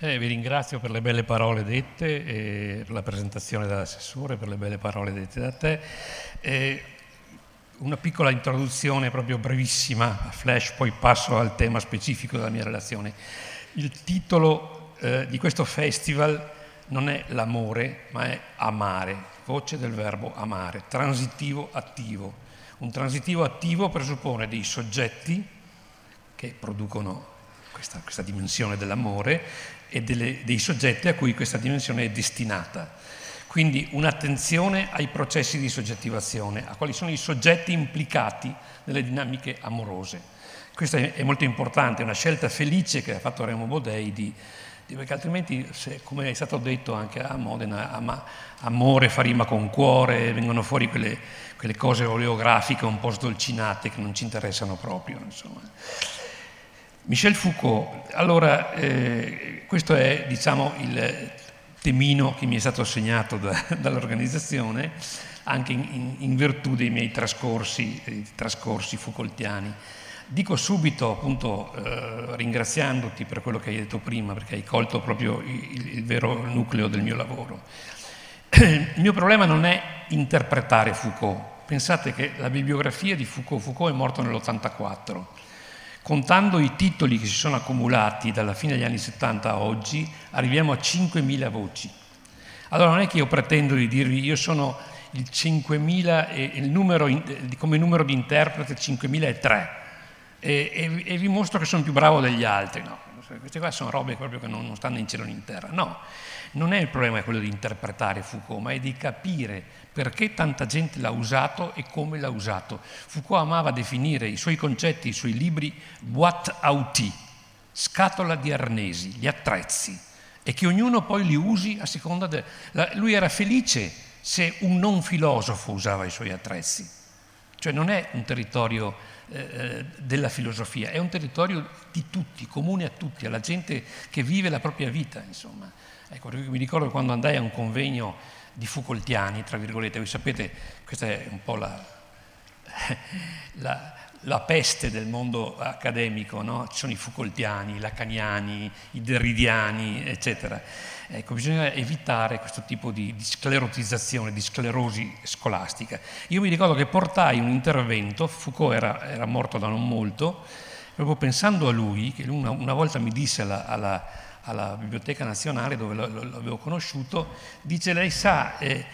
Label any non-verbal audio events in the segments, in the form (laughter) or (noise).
Eh, vi ringrazio per le belle parole dette, e per la presentazione dell'assessore, per le belle parole dette da te. Eh, una piccola introduzione proprio brevissima, a flash, poi passo al tema specifico della mia relazione. Il titolo eh, di questo festival non è l'amore, ma è amare, voce del verbo amare, transitivo attivo. Un transitivo attivo presuppone dei soggetti che producono questa, questa dimensione dell'amore e delle, dei soggetti a cui questa dimensione è destinata. Quindi un'attenzione ai processi di soggettivazione, a quali sono i soggetti implicati nelle dinamiche amorose. Questo è, molto importante, è una scelta felice che ha fatto Remo Bodei di, di perché altrimenti, se, come è stato detto anche a Modena, ama, amore fa rima con cuore, vengono fuori quelle, quelle cose oleografiche un po' sdolcinate che non ci interessano proprio. Insomma. Michel Foucault, allora eh, questo è diciamo, il temino che mi è stato assegnato da, (laughs) dall'organizzazione, anche in, in, virtù dei miei trascorsi, trascorsi Foucaultiani. Dico subito, appunto, eh, ringraziandoti per quello che hai detto prima, perché hai colto proprio il, il vero nucleo del mio lavoro. Il mio problema non è interpretare Foucault. Pensate che la bibliografia di Foucault, Foucault è morto nell'84 Contando i titoli che si sono accumulati dalla fine degli anni 70 a oggi, arriviamo a 5.000 voci. Allora non è che io pretendo di dirvi io sono il 5.000 e il numero, come numero di interprete 5.003 e, e, e, vi mostro che sono più bravo degli altri. No, queste qua sono robe proprio che non, non stanno in cielo né in terra. No, non è il problema quello di interpretare Foucault, ma è di capire perché tanta gente l'ha usato e come l'ha usato. Foucault amava definire i suoi concetti, i suoi libri boîte à outils, scatola di arnesi, gli attrezzi, e che ognuno poi li usi a seconda del... Lui era felice se un non filosofo usava i suoi attrezzi. Cioè non è un territorio eh, eh della filosofia, è un territorio di tutti, comune a tutti, alla gente che vive la propria vita, insomma. Ecco, mi ricordo quando andai a un convegno di Foucaultiani, tra virgolette, voi sapete, questa è un po' la, (laughs) la, la peste del mondo accademico, no? ci sono i Foucaultiani, i Lacaniani, i Derridiani, eccetera. Ecco, bisogna evitare questo tipo di, di, sclerotizzazione, di sclerosi scolastica. Io mi ricordo che portai un intervento, Foucault era, era morto da non molto, proprio pensando a lui, che una, una volta mi disse alla, alla alla Biblioteca Nazionale dove l'avevo conosciuto, dice lei sa, eh,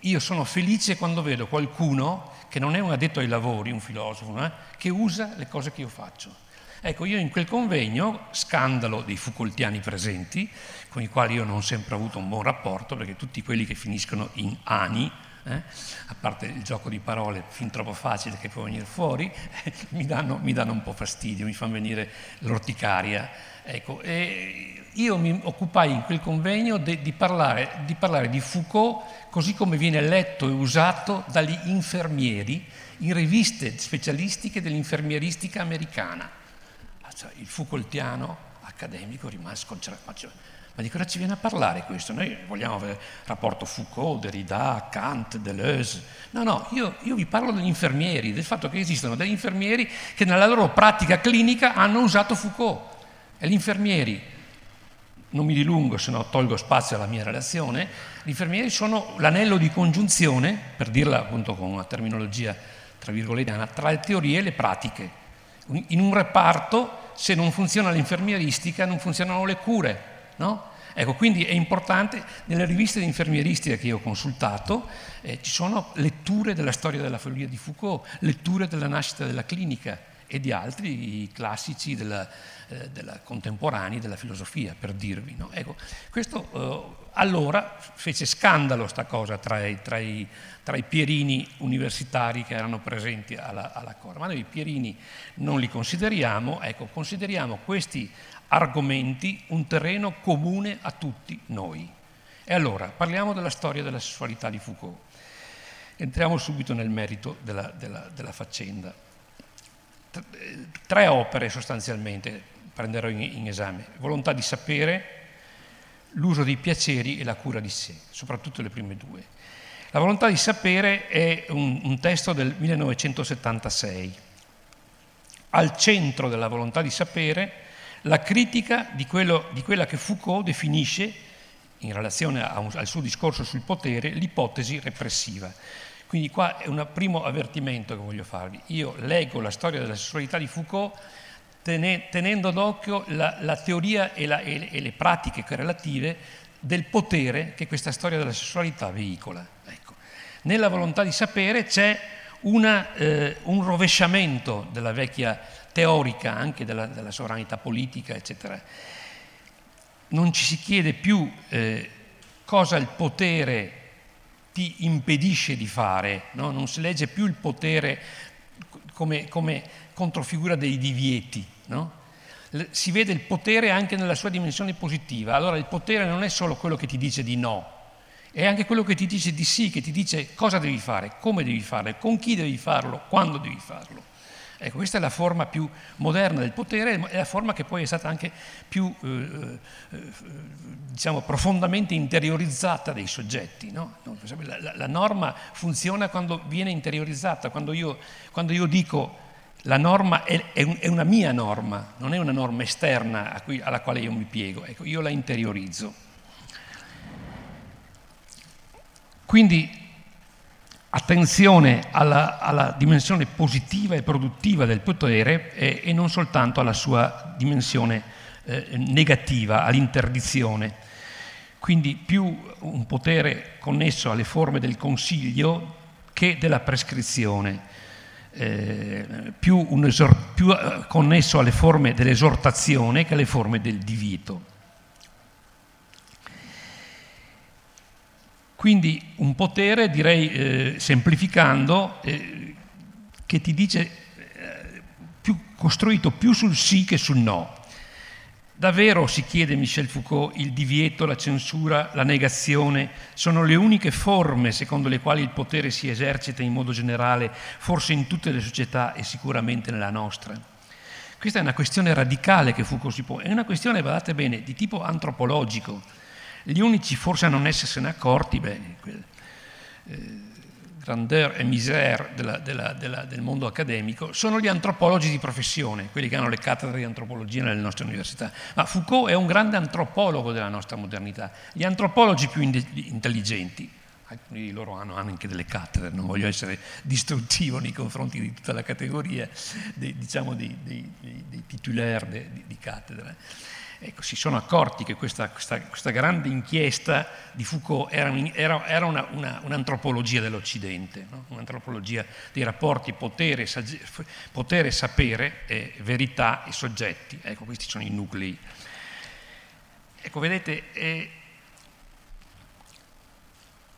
io sono felice quando vedo qualcuno che non è un addetto ai lavori, un filosofo, eh, che usa le cose che io faccio. Ecco, io in quel convegno, scandalo dei Foucaultiani presenti, con i quali io non ho sempre avuto un buon rapporto, perché tutti quelli che finiscono in ani, eh, a parte il gioco di parole fin troppo facile che può venire fuori, (laughs) mi, danno, mi, danno, un po' fastidio, mi fanno venire l'orticaria. Ecco, io mi occupai in quel convegno de, di, parlare, di, parlare, di Foucault così come viene letto e usato dagli infermieri in riviste specialistiche dell'infermieristica americana. Ah, cioè, il Foucaultiano accademico rimase sconcertato. Ma di cosa ci viene a parlare questo? Noi vogliamo avere rapporto Foucault, Derrida, Kant, Deleuze. No, no, io, io vi parlo degli infermieri, del fatto che esistono degli infermieri che nella loro pratica clinica hanno usato Foucault. E gli infermieri non mi dilungo se no tolgo spazio alla mia relazione, gli infermieri sono l'anello di congiunzione, per dirla appunto con una terminologia tra virgolette, tra le teorie e le pratiche. In un reparto, se non funziona l'infermieristica, non funzionano le cure, no? Ecco, quindi è importante, nelle riviste di infermieristica che io ho consultato, eh, ci sono letture della storia della follia di Foucault, letture della nascita della clinica e di altri classici della, eh, della contemporanei della filosofia, per dirvi. No? Ecco, questo eh, allora fece scandalo sta cosa tra i, tra, i, tra i, pierini universitari che erano presenti alla, alla Cora, ma noi i pierini non li consideriamo, ecco, consideriamo questi argomenti un terreno comune a tutti noi. E allora parliamo della storia della sessualità di Foucault. Entriamo subito nel merito della, della, della faccenda. Tre opere sostanzialmente prenderò in, in esame. Volontà di sapere, l'uso dei piaceri e la cura di sé, soprattutto le prime due. La volontà di sapere è un, un, testo del 1976. Al centro della volontà di sapere la critica di, quello, di quella che Foucault definisce, in relazione un, al suo discorso sul potere, l'ipotesi repressiva. Quindi qua è un primo avvertimento che voglio farvi. Io leggo la storia della sessualità di Foucault tenendo d'occhio la, la teoria e, la, e, e, le pratiche relative del potere che questa storia della sessualità veicola. Ecco. Nella volontà di sapere c'è una, eh, un rovesciamento della vecchia teorica, anche della, della, sovranità politica, eccetera. Non ci si chiede più eh, cosa il potere ti impedisce di fare, no? non si legge più il potere come, come controfigura dei divieti, no? si vede il potere anche nella sua dimensione positiva. Allora il potere non è solo quello che ti dice di no, è anche quello che ti dice di sì, che ti dice cosa devi fare, come devi farlo, con chi devi farlo, quando devi farlo. Ecco, questa è la forma più moderna del potere, è la forma che poi è stata anche più, eh, eh, diciamo, profondamente interiorizzata dai soggetti. No? La, la, la, norma funziona quando viene interiorizzata, quando io, quando io dico la norma è, è, un, è, una mia norma, non è una norma esterna cui, alla quale io mi piego, ecco, io la interiorizzo. Quindi attenzione alla, alla, dimensione positiva e produttiva del potere e, e non soltanto alla sua dimensione eh, negativa, all'interdizione. Quindi più un potere connesso alle forme del consiglio che della prescrizione, eh, più, esor- più eh, connesso alle forme dell'esortazione che alle forme del divieto. Quindi un potere, direi eh, semplificando, eh, che ti dice eh, più, costruito più sul sì che sul no. Davvero, si chiede Michel Foucault, il divieto, la censura, la negazione sono le uniche forme secondo le quali il potere si esercita in modo generale, forse in tutte le società e sicuramente nella nostra? Questa è una questione radicale che Foucault si pone, è una questione, guardate bene, di tipo antropologico gli unici forse a non essersene accorti, beh, quel, eh, grandeur e misère della, della, della, del mondo accademico, sono gli antropologi di professione, quelli che hanno le cattedre di antropologia nelle nostre università. Ma Foucault è un grande antropologo della nostra modernità. Gli antropologi più intelligenti, alcuni di loro hanno anche delle cattedre, non voglio essere distruttivo nei confronti di tutta la categoria dei, diciamo, dei, dei, dei titulaire di, di cattedra Ecco, si sono accorti che questa, questa, questa grande inchiesta di Foucault era, era, era una, una, un'antropologia dell'Occidente, no? un'antropologia dei rapporti potere, potere sapere, eh, verità e soggetti. Ecco, questi sono i nuclei. Ecco, vedete, eh,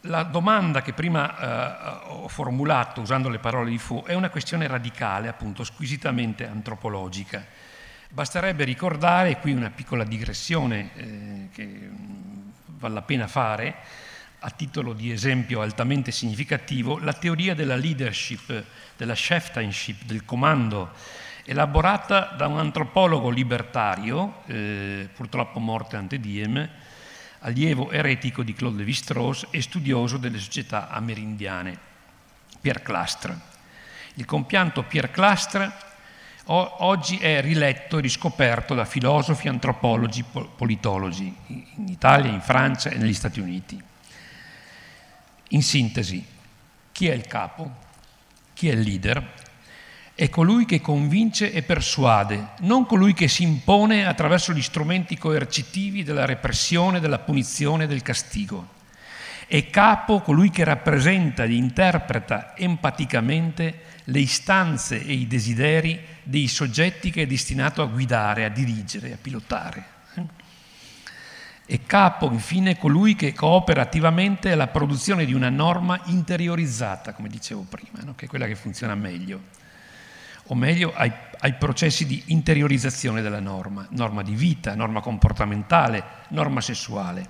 la domanda che prima eh, ho formulato usando le parole di Foucault è una questione radicale, appunto, squisitamente antropologica Basterebbe ricordare, qui una piccola digressione eh, che mm, vale la pena fare, a titolo di esempio altamente significativo, la teoria della leadership, della chieftainship, del comando, elaborata da un antropologo libertario, eh, purtroppo morto ante diem, allievo eretico di Claude Lévi-Strauss e studioso delle società amerindiane, Pierre Clastre. Il compianto Pierre Clastre oggi è riletto e riscoperto da filosofi, antropologi, politologi in Italia, in Francia e negli Stati Uniti. In sintesi, chi è il capo? Chi è il leader? È colui che convince e persuade, non colui che si impone attraverso gli strumenti coercitivi della repressione, della punizione del castigo. È capo colui che rappresenta e interpreta empaticamente le istanze e i desideri dei soggetti che è destinato a guidare, a dirigere, a pilotare. E capo, infine, colui che coopera attivamente alla produzione di una norma interiorizzata, come dicevo prima, no? che è quella che funziona meglio, o meglio ai, ai processi di interiorizzazione della norma, norma di vita, norma comportamentale, norma sessuale.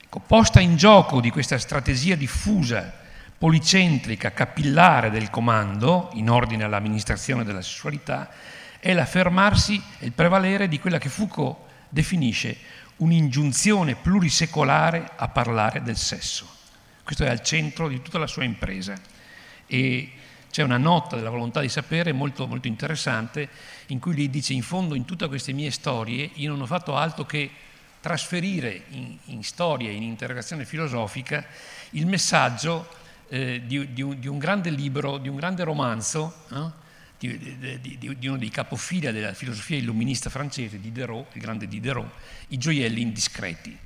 Ecco, posta in gioco di questa strategia diffusa policentrica, capillare del comando in ordine all'amministrazione della sessualità è l'affermarsi e il prevalere di quella che Foucault definisce un'ingiunzione plurisecolare a parlare del sesso. Questo è al centro di tutta la sua impresa e c'è una nota della volontà di sapere molto, molto interessante in cui lui dice in fondo in tutte queste mie storie io non ho fatto altro che trasferire in, in storia, in interrogazione filosofica, il messaggio eh, di, di, un, di, un, grande libro, di un grande romanzo, no? di, di, uno dei capofila della filosofia illuminista francese, Diderot, il grande Diderot, i gioielli indiscreti,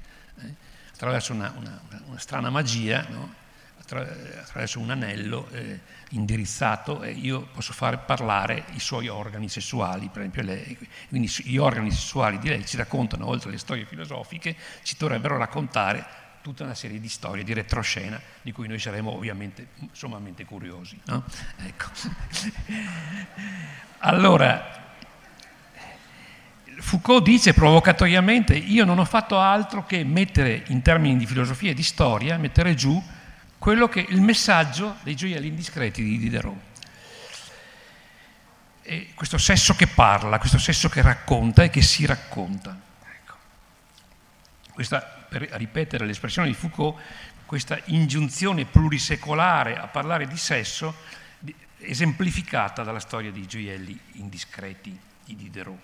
eh? attraverso una, una, una, strana magia, no? attraverso un anello eh, indirizzato, eh, io posso fare parlare i suoi organi sessuali, per esempio lei. Quindi gli organi sessuali di lei ci raccontano, oltre alle storie filosofiche, ci dovrebbero raccontare tutta una serie di storie di retroscena di cui noi saremo ovviamente sommamente curiosi. No? Ecco. (laughs) Allora, Foucault dice provocatoriamente, io non ho fatto altro che mettere in termini di filosofia e di storia, mettere giù quello che il messaggio dei gioielli indiscreti di Diderot. E questo sesso che parla, questo sesso che racconta e che si racconta. Ecco. Questa, per ripetere l'espressione di Foucault, questa ingiunzione plurisecolare a parlare di sesso, esemplificata dalla storia dei gioielli indiscreti di Diderot.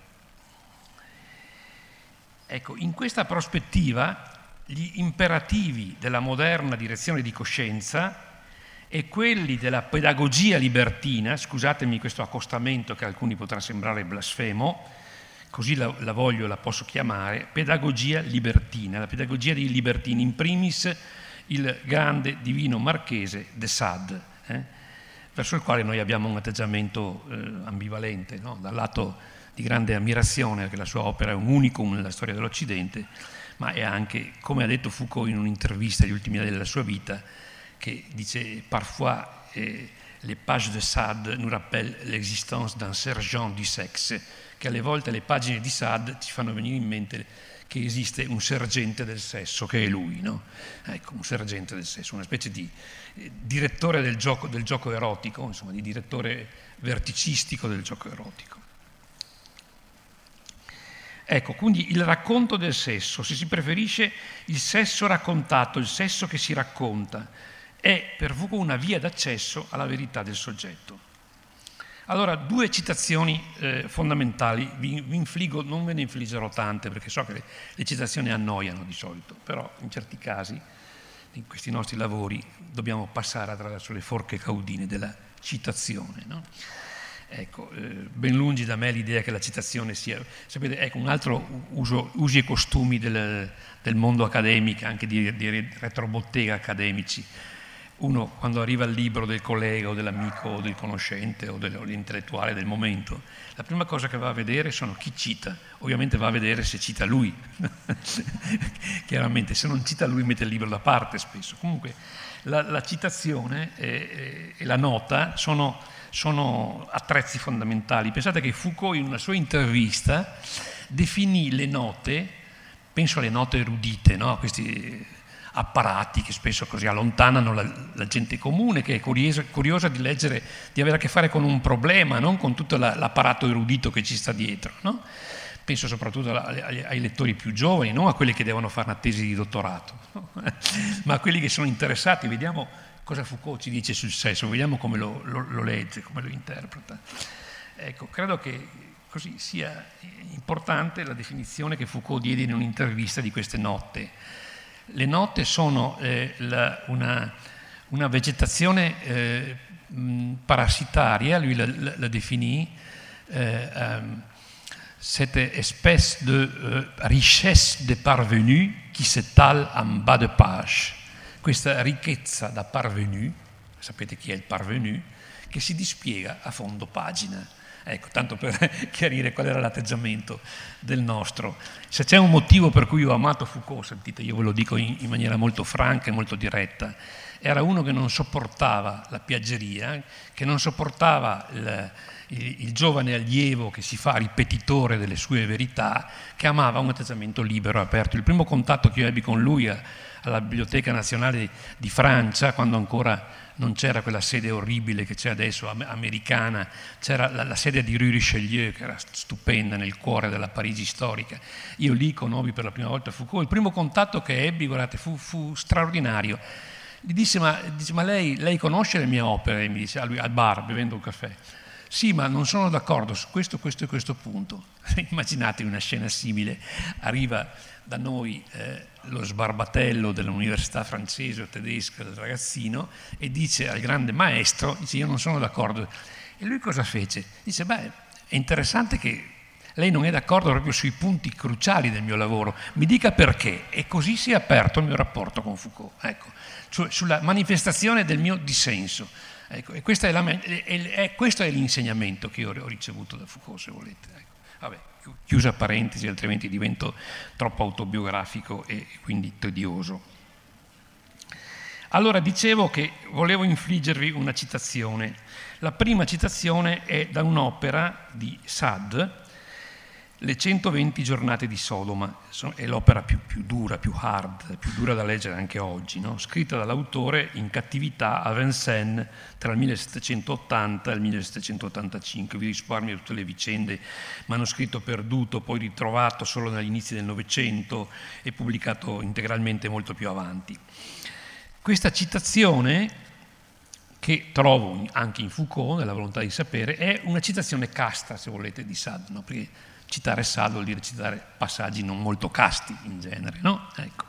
Ecco, in questa prospettiva gli imperativi della moderna direzione di coscienza e quelli della pedagogia libertina, scusatemi questo accostamento che a alcuni potrà sembrare blasfemo, così la, la voglio, la posso chiamare, pedagogia libertina, la pedagogia dei libertini, in primis il grande divino marchese de Sade, eh, verso il quale noi abbiamo un atteggiamento eh, ambivalente, no? dal lato di grande ammirazione, perché la sua opera è un unicum nella storia dell'Occidente, ma è anche, come ha detto Foucault in un'intervista agli ultimi anni della sua vita, che dice parfois eh, les pages de Sade nous rappellent l'existence d'un sergent du sexe, che alle volte le pagine di Sade ci fanno venire in mente che esiste un sergente del sesso, che è lui, no? Ecco, un sergente del sesso, una specie di eh, direttore del gioco, del gioco erotico, insomma, di direttore verticistico del gioco erotico. Ecco, quindi il racconto del sesso, se si preferisce il sesso raccontato, il sesso che si racconta, è per Foucault una via d'accesso alla verità del soggetto. Allora, due citazioni eh, fondamentali, vi, vi, infligo, non ve ne infliggerò tante perché so che le, le, citazioni annoiano di solito, però in certi casi, in questi nostri lavori, dobbiamo passare attraverso le forche caudine della citazione. No? Ecco, eh, ben lungi da me l'idea che la citazione sia... Sapete, ecco, un altro uso, usi e costumi del, del mondo accademico, anche di, di retrobottega accademici. Uno, quando arriva il libro del collega o dell'amico o del conoscente o dell'intellettuale del momento, la prima cosa che va a vedere sono chi cita. Ovviamente va a vedere se cita lui. (laughs) Chiaramente, se non cita lui mette il libro da parte spesso. Comunque, la, la citazione e, e la nota sono sono attrezzi fondamentali. Pensate che Foucault in una sua intervista definì le note, penso alle note erudite, no? questi apparati che spesso così allontanano la, la gente comune, che è curiosa, curiosa, di leggere, di avere a che fare con un problema, non con tutto la, l'apparato erudito che ci sta dietro. No? Penso soprattutto ai, lettori più giovani, non a quelli che devono fare una tesi di dottorato, no? (laughs) ma a quelli che sono interessati. Vediamo cosa Foucault ci dice sul sesso, vediamo come lo, lo, lo legge, come lo interpreta. Ecco, credo che così sia importante la definizione che Foucault diede in un'intervista di queste notte. Le notte sono eh, la, una, una, vegetazione eh, parassitaria, lui la, la, la definì, eh, um, cette espèce de euh, richesse de parvenus qui s'étale en bas de page questa ricchezza da parvenu, sapete chi è il parvenu, che si dispiega a fondo pagina. Ecco, tanto per (laughs) chiarire qual era l'atteggiamento del nostro. Se c'è un motivo per cui ho amato Foucault, sentite, io ve lo dico in, in maniera molto franca e molto diretta, era uno che non sopportava la piaggeria, che non sopportava il, il, il, giovane allievo che si fa ripetitore delle sue verità, che amava un atteggiamento libero, aperto. Il primo contatto che io ebbi con lui alla Biblioteca Nazionale di Francia, quando ancora non c'era quella sede orribile che c'è adesso, americana, c'era la, la sede di Rue Richelieu, che era stupenda nel cuore della Parigi storica. Io lì conobbi per la prima volta Foucault. Il primo contatto che ebbi, guardate, fu, fu straordinario. Gli disse, ma, dice, ma lei, lei, conosce le mie opere? Mi dice, a lui, al bar, bevendo un caffè. Sì, ma non sono d'accordo su questo, questo e questo punto. (laughs) Immaginate una scena simile. Arriva da noi eh, lo sbarbatello dell'università francese o tedesca del ragazzino e dice al grande maestro, dice io non sono d'accordo. E lui cosa fece? Dice, beh, è interessante che lei non è d'accordo proprio sui punti cruciali del mio lavoro, mi dica perché. E così si è aperto il mio rapporto con Foucault, ecco, sulla manifestazione del mio dissenso. Ecco, è, la, è, è, questo è, l'insegnamento che io ho ricevuto da Foucault, se volete. Ecco. Chiusa parentesi, altrimenti divento troppo autobiografico e quindi tedioso. Allora dicevo che volevo infliggervi una citazione. La prima citazione è da un'opera di Sade, le 120 giornate di Sodoma è l'opera più, più, dura, più hard, più dura da leggere anche oggi, no? scritta dall'autore in cattività a Vincennes tra il 1780 e il 1785. Vi risparmio tutte le vicende, manoscritto perduto, poi ritrovato solo negli inizi del Novecento e pubblicato integralmente molto più avanti. Questa citazione, che trovo anche in Foucault, nella volontà di sapere, è una citazione casta, se volete, di Sade, no? perché Citare Sade vuol dire citare passaggi non molto casti in genere, no? Ecco.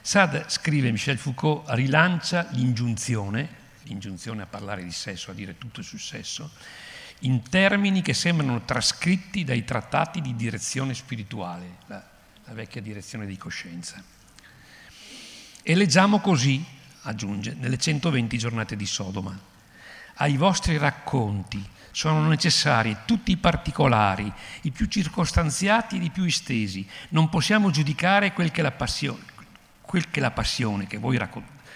Sade, scrive Michel Foucault, rilancia l'ingiunzione, l'ingiunzione a parlare di sesso, a dire tutto sul sesso, in termini che sembrano trascritti dai trattati di direzione spirituale, la, la vecchia direzione di coscienza. E leggiamo così, aggiunge, nelle 120 giornate di Sodoma, ai vostri racconti, sono necessari tutti i particolari, i più circostanziati e i più estesi. Non possiamo giudicare quel che la passione, quel che, la passione che voi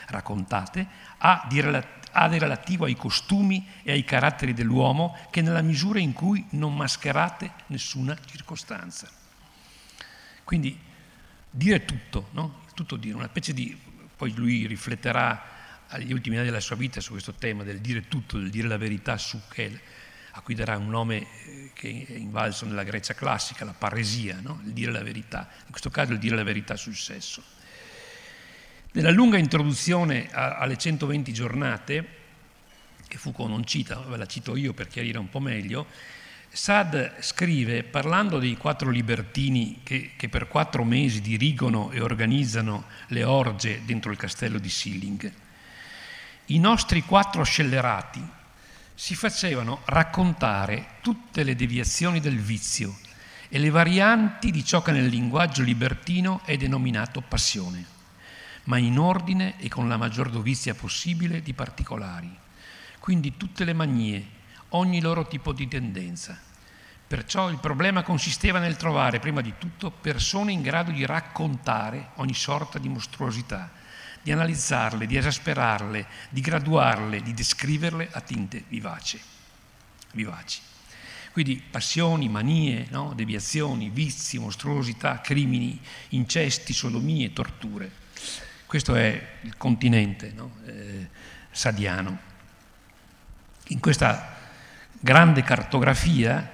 raccontate ha di, ha di relativo ai costumi e ai caratteri dell'uomo che nella misura in cui non mascherate nessuna circostanza. Quindi dire tutto, no? tutto dire, una specie di... poi lui rifletterà agli ultimi anni della sua vita su questo tema del dire tutto, del dire la verità su che a cui darà un nome eh, che è invalso nella Grecia classica, la paresia, no? il dire la verità, in questo caso il dire la verità sul sesso. Nella lunga introduzione alle 120 giornate, che Foucault non cita, ve la cito io per chiarire un po' meglio, Sad scrive, parlando dei quattro libertini che, che, per quattro mesi dirigono e organizzano le orge dentro il castello di Silling, i nostri quattro scellerati, si facevano raccontare tutte le deviazioni del vizio e le varianti di ciò che nel linguaggio libertino è denominato passione, ma in ordine e con la maggior dovizia possibile di particolari, quindi tutte le manie, ogni loro tipo di tendenza. Perciò il problema consisteva nel trovare prima di tutto persone in grado di raccontare ogni sorta di mostruosità, di analizzarle, di esasperarle, di graduarle, di descriverle a tinte vivaci. vivaci. Quindi passioni, manie, no? deviazioni, vizi, mostruosità, crimini, incesti, sodomie, torture. Questo è il continente no? eh, sadiano. In questa grande cartografia,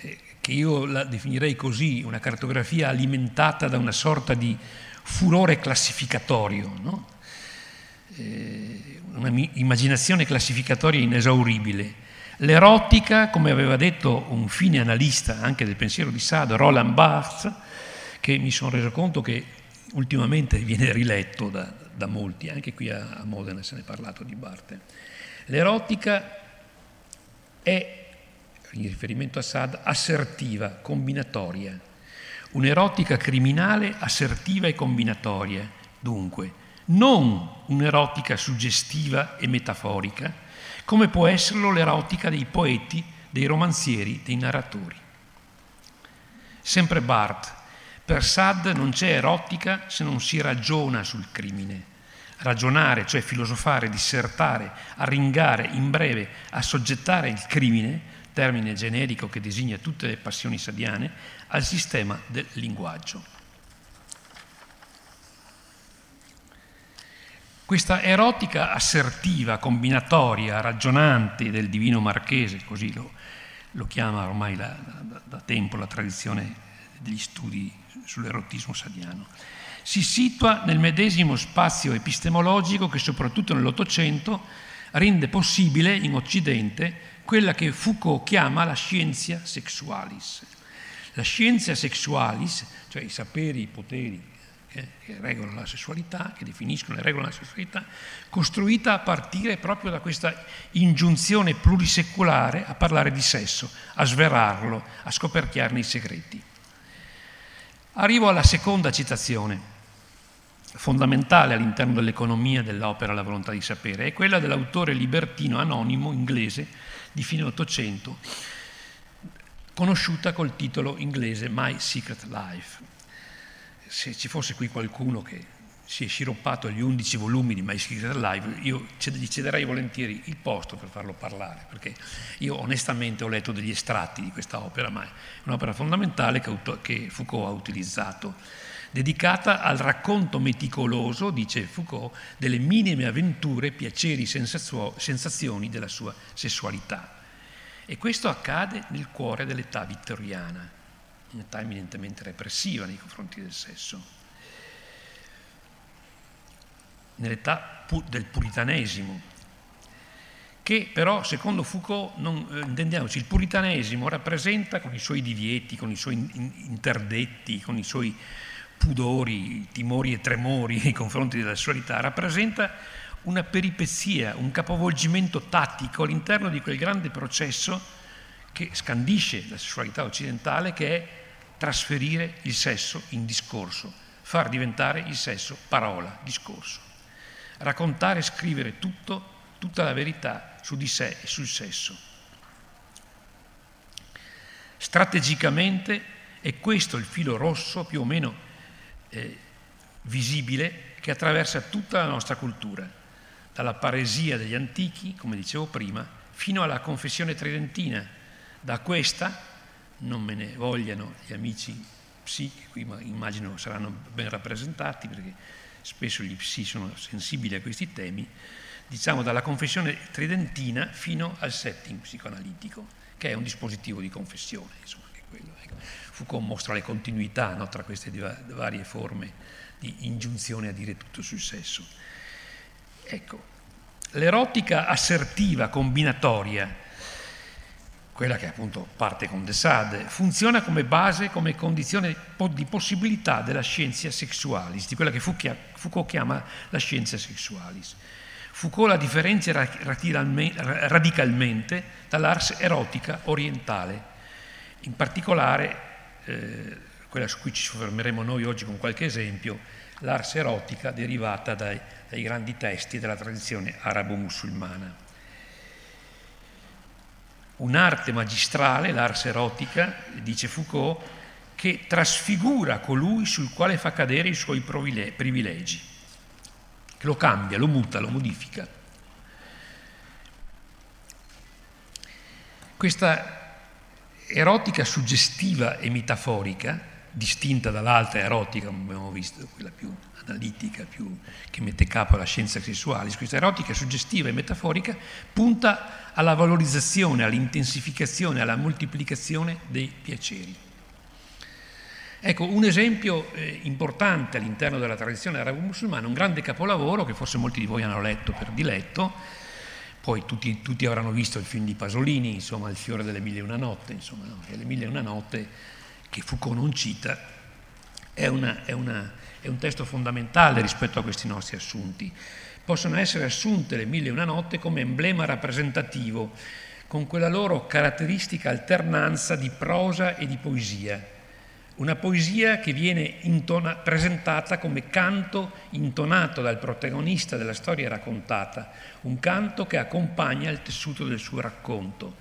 eh, che io la definirei così, una cartografia alimentata da una sorta di furore classificatorio, no? eh, un'immaginazione classificatoria inesauribile. L'erotica, come aveva detto un fine analista anche del pensiero di Sade, Roland Barthes, che mi sono reso conto che ultimamente viene riletto da, da molti, anche qui a, a, Modena se ne è parlato di Barthes. L'erotica è, in riferimento a Sade, assertiva, combinatoria un'erotica criminale assertiva e combinatoria, dunque, non un'erotica suggestiva e metaforica, come può esserlo l'erotica dei poeti, dei romanzieri, dei narratori. Sempre Barth, per Sade non c'è erotica se non si ragiona sul crimine. Ragionare, cioè filosofare, dissertare, arringare, in breve, assoggettare il crimine, termine generico che designa tutte le passioni sadiane, al sistema del linguaggio. Questa erotica assertiva, combinatoria, ragionante del divino marchese, così lo, lo chiama ormai la, da, da, tempo la tradizione degli studi sull'erotismo sadiano. Si situa nel medesimo spazio epistemologico che soprattutto nell'Ottocento rende possibile in Occidente quella che Foucault chiama la scienza sexualis. La scienza sexualis, cioè i saperi, i poteri che, che regolano la sessualità, che definiscono e regolano la sessualità, costruita a partire proprio da questa ingiunzione plurisecolare a parlare di sesso, a sverarlo, a scoperchiarne i segreti. Arrivo alla seconda citazione, fondamentale all'interno dell'economia dell'opera La volontà di sapere, è quella dell'autore libertino anonimo inglese di fine Ottocento, conosciuta col titolo inglese My Secret Life. Se ci fosse qui qualcuno che si è sciroppato agli undici volumi di My Secret Life, io gli cederei volentieri il posto per farlo parlare, perché io onestamente ho letto degli estratti di questa opera, ma è un'opera fondamentale che Foucault ha utilizzato dedicata al racconto meticoloso, dice Foucault, delle minime avventure, piaceri, sensazioni della sua sessualità. E questo accade nel cuore dell'età vittoriana, un'età eminentemente repressiva nei confronti del sesso. Nell'età del puritanesimo, che però secondo Foucault, non, eh, intendiamoci, il puritanesimo rappresenta con i suoi divieti, con i suoi interdetti, con i suoi pudori, timori e tremori (laughs) nei confronti della sessualità, rappresenta una peripezia, un capovolgimento tattico all'interno di quel grande processo che scandisce la sessualità occidentale, che è trasferire il sesso in discorso, far diventare il sesso parola, discorso. Raccontare e scrivere tutto, tutta la verità su di sé e sul sesso. Strategicamente è questo il filo rosso più o meno eh, visibile che attraversa tutta la nostra cultura, dalla paresia degli antichi, come dicevo prima, fino alla confessione tridentina. Da questa, non me ne vogliano gli amici psi, che qui immagino saranno ben rappresentati perché spesso gli psi sono sensibili a questi temi, diciamo dalla confessione tridentina fino al setting psicoanalitico, che è un dispositivo di confessione. Insomma, quello, ecco. Foucault mostra le continuità no, tra queste varie forme di ingiunzione a dire tutto sul sesso. Ecco, l'erotica assertiva, combinatoria, quella che appunto parte con De Sade, funziona come base, come condizione di possibilità della scienza sexualis, di quella che Foucault chiama la scienza sexualis. Foucault la differenzia radicalmente dall'ars erotica orientale, in particolare eh, quella su cui ci soffermeremo noi oggi con qualche esempio, l'ars erotica derivata dai, dai grandi testi della tradizione arabo-musulmana. Un'arte magistrale, l'ars erotica, dice Foucault, che trasfigura colui sul quale fa cadere i suoi privilegi, che lo cambia, lo muta, lo modifica. Questa erotica suggestiva e metaforica, distinta dall'altra erotica, come abbiamo visto, quella più analitica, più, che mette capo alla scienza sessuale, questa erotica suggestiva e metaforica punta alla valorizzazione, all'intensificazione, alla moltiplicazione dei piaceri. Ecco, un esempio eh, importante all'interno della tradizione arabo-musulmana, un grande capolavoro che forse molti di voi hanno letto per diletto, poi tutti, tutti, avranno visto il film di Pasolini, insomma, Il fiore delle mille e una notte, insomma, no? le mille e una notte che Foucault non cita, è, una, è, una, è un testo fondamentale rispetto a questi nostri assunti. Possono essere assunte le mille e una notte come emblema rappresentativo, con quella loro caratteristica alternanza di prosa e di poesia una poesia che viene intona- presentata come canto intonato dal protagonista della storia raccontata, un canto che accompagna il tessuto del suo racconto,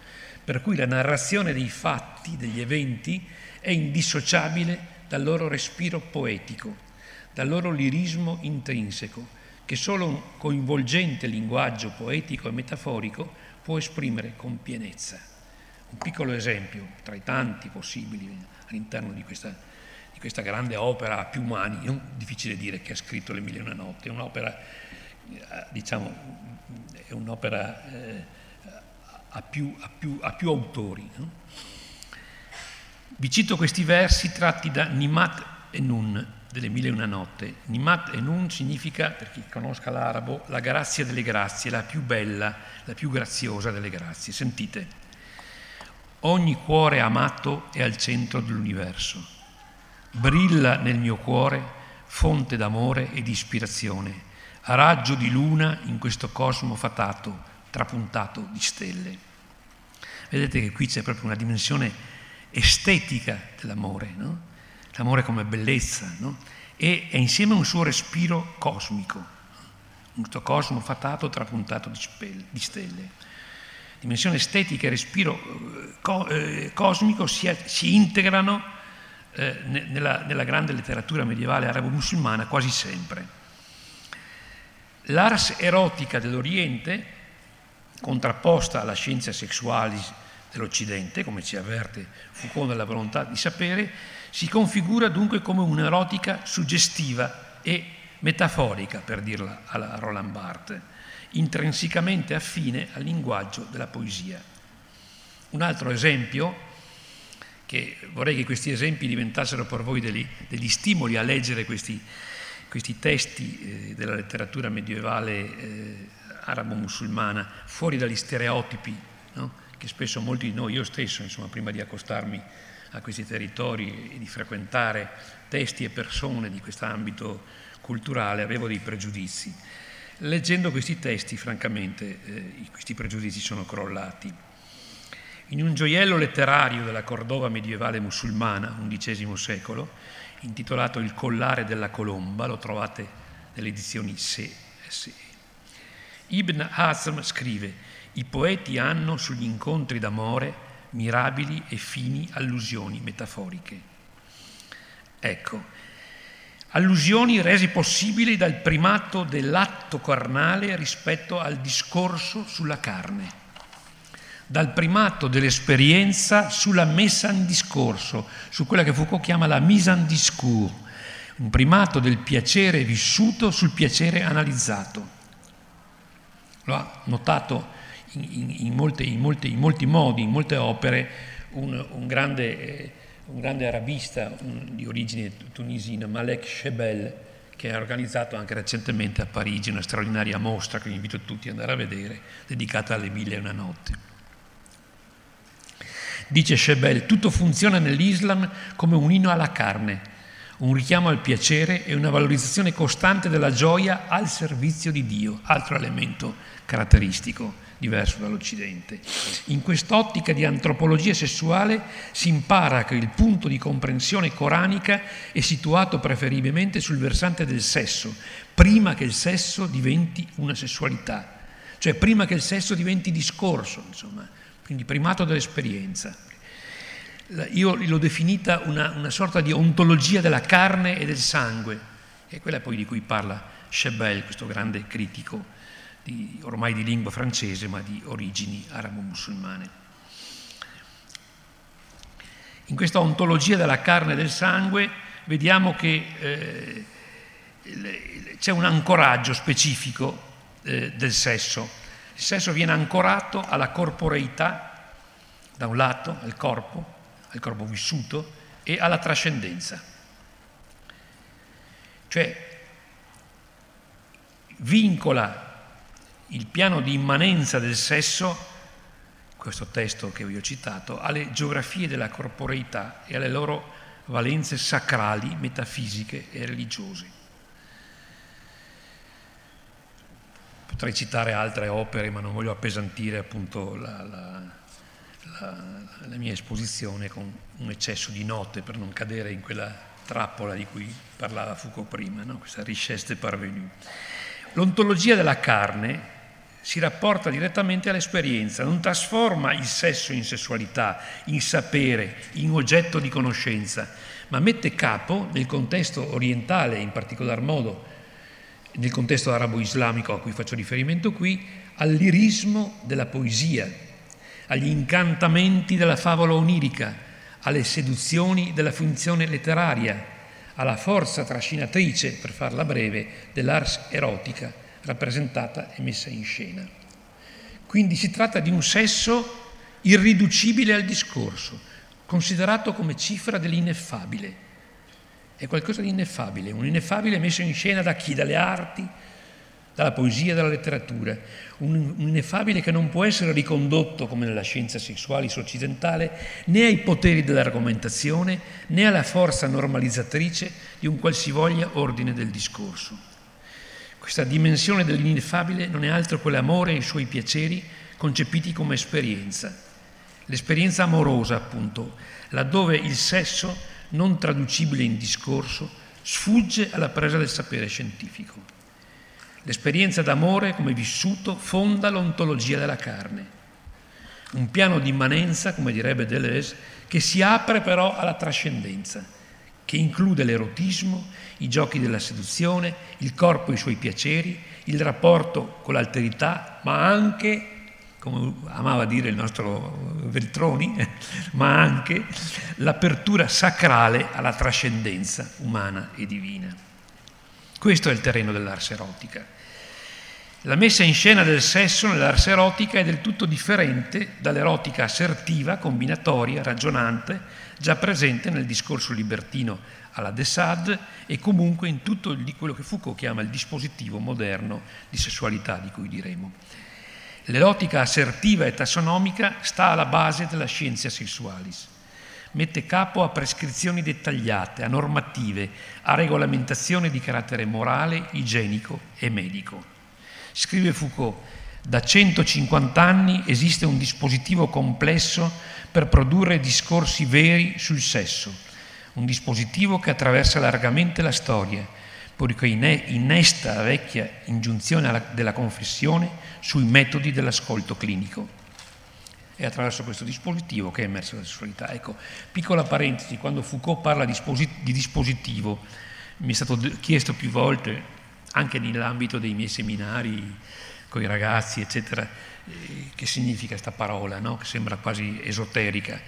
per cui la narrazione dei fatti, degli eventi, è indissociabile dal loro respiro poetico, dal loro lirismo intrinseco, che solo un coinvolgente linguaggio poetico e metaforico può esprimere con pienezza. Un piccolo esempio tra i tanti possibili all'interno di questa, di questa grande opera a più mani, non difficile dire che ha scritto Le Mille e una notte, è un'opera, eh, diciamo, è un'opera eh, a, più, a, più, a, più, autori. No? Vi cito questi versi tratti da Nimat e Nun delle Mille e una notte. Nimat e Nun significa, per chi conosca l'arabo, la grazia delle grazie, la più bella, la più graziosa delle grazie. Sentite, ogni cuore amato è al centro dell'universo. Brilla nel mio cuore fonte d'amore e di ispirazione, a raggio di luna in questo cosmo fatato, trapuntato di stelle. Vedete che qui c'è proprio una dimensione estetica dell'amore, no? l'amore come bellezza, no? e è insieme un suo respiro cosmico, un suo cosmo fatato trapuntato di stelle. Dimensione estetica e respiro eh, eh, cosmico si, si integrano eh, nella, nella grande letteratura medievale arabo-musulmana quasi sempre. L'ars erotica dell'Oriente, contrapposta alla scienza sessualis dell'Occidente, come ci avverte Foucault nella volontà di sapere, si configura dunque come un'erotica suggestiva e metaforica, per dirla alla Roland Barthes, intrinsecamente affine al linguaggio della poesia. Un altro esempio, che vorrei che questi esempi diventassero per voi degli, degli stimoli a leggere questi, questi testi eh, della letteratura medievale eh, arabo-musulmana, fuori dagli stereotipi? Che spesso molti di noi, io stesso, insomma, prima di accostarmi a questi territori e di frequentare testi e persone di questo ambito culturale, avevo dei pregiudizi. Leggendo questi testi, francamente, eh, questi pregiudizi sono crollati. In un gioiello letterario della Cordova medievale musulmana, XI secolo, intitolato Il collare della colomba, lo trovate nelle edizioni Se. Ibn Hazm scrive i poeti hanno sugli incontri d'amore mirabili e fini allusioni metaforiche. Ecco, allusioni rese possibili dal primato dell'atto carnale rispetto al discorso sulla carne, dal primato dell'esperienza sulla messa in discorso, su quella che Foucault chiama la mise en discours, un primato del piacere vissuto sul piacere analizzato. Lo ha notato in, in, molte, in, molte, in molti modi, in molte opere, un, un, grande, eh, un grande, arabista un, di origine tunisina, Malek Shebel, che ha organizzato anche recentemente a Parigi una straordinaria mostra che vi invito tutti ad andare a vedere, dedicata alle mille e una notte. Dice Shebel, tutto funziona nell'Islam come un inno alla carne, un richiamo al piacere e una valorizzazione costante della gioia al servizio di Dio, altro elemento caratteristico diverso dall'Occidente. In quest'ottica di antropologia sessuale si impara che il punto di comprensione coranica è situato preferibilmente sul versante del sesso, prima che il sesso diventi una sessualità, cioè prima che il sesso diventi discorso, insomma, quindi primato dell'esperienza. Io l'ho definita una, una sorta di ontologia della carne e del sangue, che è quella poi di cui parla Chebel, questo grande critico di, ormai di lingua francese ma di origini arabo-musulmane. In questa ontologia della carne e del sangue vediamo che eh, c'è un ancoraggio specifico eh, del sesso. Il sesso viene ancorato alla corporeità, da un lato, al corpo, al corpo vissuto, e alla trascendenza. Cioè vincola il piano di immanenza del sesso, questo testo che vi ho citato, alle geografie della corporeità e alle loro valenze sacrali, metafisiche e religiose. Potrei citare altre opere, ma non voglio appesantire appunto la, la, la, la mia esposizione con un eccesso di note per non cadere in quella trappola di cui parlava Foucault prima, no? questa richesse parvenue. L'ontologia della carne si rapporta direttamente all'esperienza, non trasforma il sesso in sessualità, in sapere, in oggetto di conoscenza, ma mette capo nel contesto orientale, in particolar modo nel contesto arabo-islamico a cui faccio riferimento qui, all'irismo della poesia, agli incantamenti della favola onirica, alle seduzioni della funzione letteraria, alla forza trascinatrice, per farla breve, dell'ars erotica rappresentata e messa in scena. Quindi si tratta di un sesso irriducibile al discorso, considerato come cifra dell'ineffabile. È qualcosa di ineffabile, un ineffabile messo in scena da chi? Dalle arti, dalla poesia, dalla letteratura, un, un ineffabile che non può essere ricondotto, come nella scienza sessualis occidentale, né ai poteri dell'argomentazione, né alla forza normalizzatrice di un qualsivoglia ordine del discorso. Questa dimensione dell'ineffabile non è altro che l'amore e i suoi piaceri concepiti come esperienza L'esperienza amorosa, appunto, laddove il sesso, non traducibile in discorso, sfugge alla presa del sapere scientifico. L'esperienza d'amore, come vissuto, fonda l'ontologia della carne. Un piano di immanenza, come direbbe Deleuze, che si apre però alla trascendenza, che include l'erotismo, i giochi della seduzione, il corpo e i suoi piaceri, il rapporto con l'alterità, ma anche come amava dire il nostro Veltroni, (laughs) ma anche l'apertura sacrale alla trascendenza umana e divina. Questo è il terreno dell'ars erotica. La messa in scena del sesso nell'ars erotica è del tutto differente dall'erotica assertiva, combinatoria, ragionante, già presente nel discorso libertino alla de Sade e comunque in tutto quello che Foucault chiama il dispositivo moderno di sessualità di cui diremo. L'erotica assertiva e tassonomica sta alla base della scienza sessualis. Mette capo a prescrizioni dettagliate, a normative, a regolamentazioni di carattere morale, igienico e medico. Scrive Foucault, da 150 anni esiste un dispositivo complesso per produrre discorsi veri sul sesso, un dispositivo che attraversa largamente la storia, poiché innesta la vecchia ingiunzione della confessione sui metodi dell'ascolto clinico. È attraverso questo dispositivo che è emersa la sessualità. Ecco, piccola parentesi, quando Foucault parla di dispositivo, mi è stato chiesto più volte, anche nell'ambito dei miei seminari con i ragazzi, eccetera, che significa questa parola, no? che sembra quasi esoterica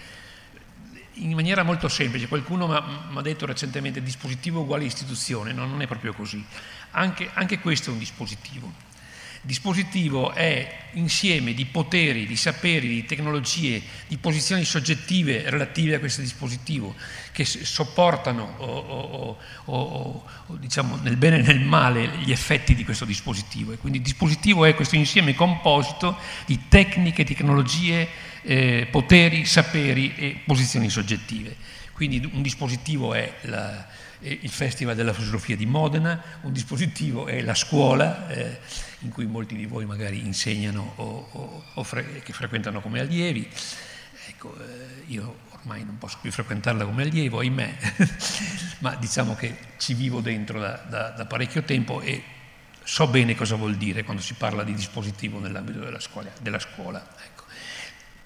in maniera molto semplice. Qualcuno mi ha detto recentemente dispositivo uguale istituzione, no, non è proprio così. Anche, anche questo è un dispositivo. Dispositivo è insieme di poteri, di saperi, di tecnologie, di posizioni soggettive relative a questo dispositivo che sopportano o, o, o, diciamo nel bene e nel male gli effetti di questo dispositivo. E quindi il dispositivo è questo insieme composito di tecniche, tecnologie, eh, poteri, saperi e posizioni soggettive. Quindi un dispositivo è la, il Festival della Filosofia di Modena, un dispositivo è la scuola eh, in cui molti di voi magari insegnano o, o, o fre- che frequentano come allievi. Ecco, eh, io ormai non posso più frequentarla come allievo, ahimè, (laughs) ma diciamo che ci vivo dentro da, da, da, parecchio tempo e so bene cosa vuol dire quando si parla di dispositivo nell'ambito della scuola. Della scuola ecco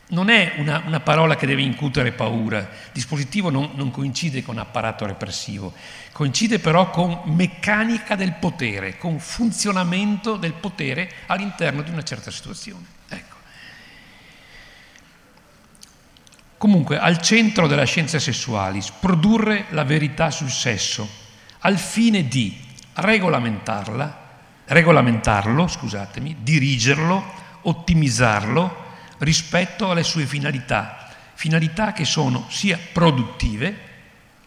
non è una, una, parola che deve incutere paura. Dispositivo non, non, coincide con apparato repressivo, coincide però con meccanica del potere, con funzionamento del potere all'interno di una certa situazione. Ecco. Comunque, al centro della scienza sessualis, produrre la verità sul sesso, al fine di regolamentarla, regolamentarlo, scusatemi, dirigerlo, ottimizzarlo, rispetto alle sue finalità, finalità che sono sia produttive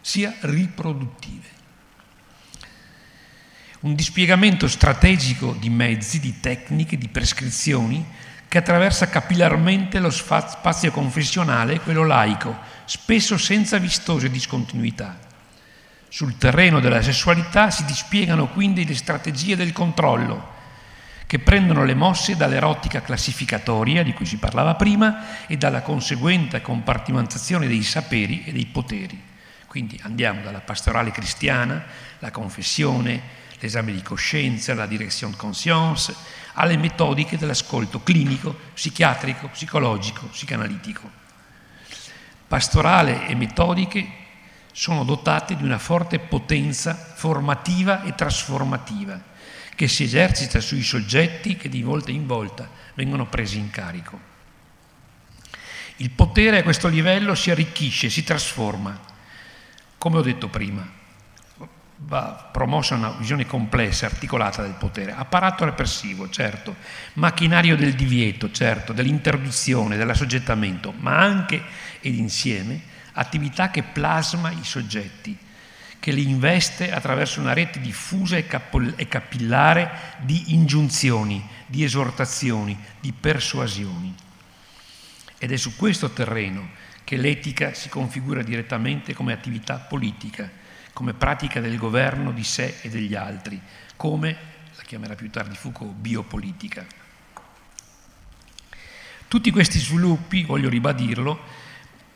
sia riproduttive. Un dispiegamento strategico di mezzi, di tecniche, di prescrizioni che attraversa capillarmente lo spazio confessionale quello laico, spesso senza vistose discontinuità. Sul terreno della sessualità si dispiegano quindi le strategie del controllo, che prendono le mosse dall'erotica classificatoria di cui si parlava prima e dalla conseguente compartimentazione dei saperi e dei poteri. Quindi andiamo dalla pastorale cristiana, la confessione, l'esame di coscienza, la direction conscience, alle metodiche dell'ascolto clinico, psichiatrico, psicologico, psicanalitico. Pastorale e metodiche sono dotate di una forte potenza formativa e trasformativa che si esercita sui soggetti che di volta in volta vengono presi in carico. Il potere a questo livello si arricchisce, si trasforma. Come ho detto prima, va promossa una visione complessa, articolata del potere. Apparato repressivo, certo, macchinario del divieto, certo, dell'interdizione, dell'assoggettamento, ma anche ed insieme attività che plasma i soggetti, che li investe attraverso una rete diffusa e, capillare di ingiunzioni, di esortazioni, di persuasioni. Ed è su questo terreno che l'etica si configura direttamente come attività politica, come pratica del governo di sé e degli altri, come, la chiamerà più tardi Foucault, biopolitica. Tutti questi sviluppi, voglio ribadirlo,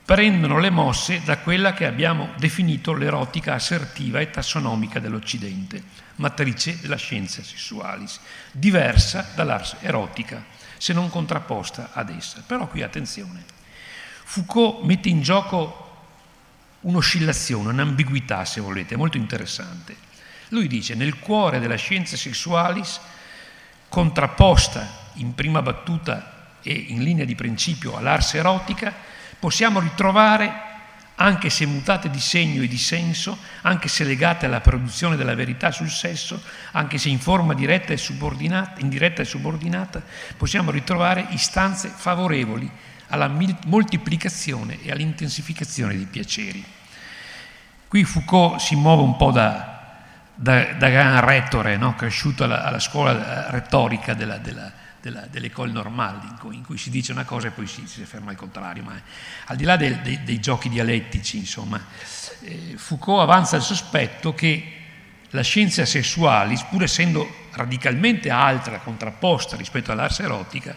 prendono le mosse da quella che abbiamo definito l'erotica assertiva e tassonomica dell'Occidente, matrice della scienza sessualis, diversa dall'ars erotica, se non contrapposta ad essa. Però qui attenzione, Foucault mette in gioco un'oscillazione, un'ambiguità, se volete, molto interessante. Lui dice, nel cuore della scienza sessualis, contrapposta in prima battuta e in linea di principio all'ars erotica, possiamo ritrovare, anche se mutate di segno e di senso, anche se legate alla produzione della verità sul sesso, anche se in forma diretta e subordinata, indiretta e subordinata, possiamo ritrovare istanze favorevoli alla moltiplicazione e all'intensificazione dei piaceri. Qui Foucault si muove un po' da, da, da gran rettore, no? cresciuto alla, alla, scuola retorica della, della della, dell'école normale, in cui, in cui, si dice una cosa e poi si, si afferma il contrario. Ma al di là del, dei, dei, giochi dialettici, insomma, eh, Foucault avanza il sospetto che la scienza sessuale, pur essendo radicalmente altra, contrapposta rispetto all'ars erotica,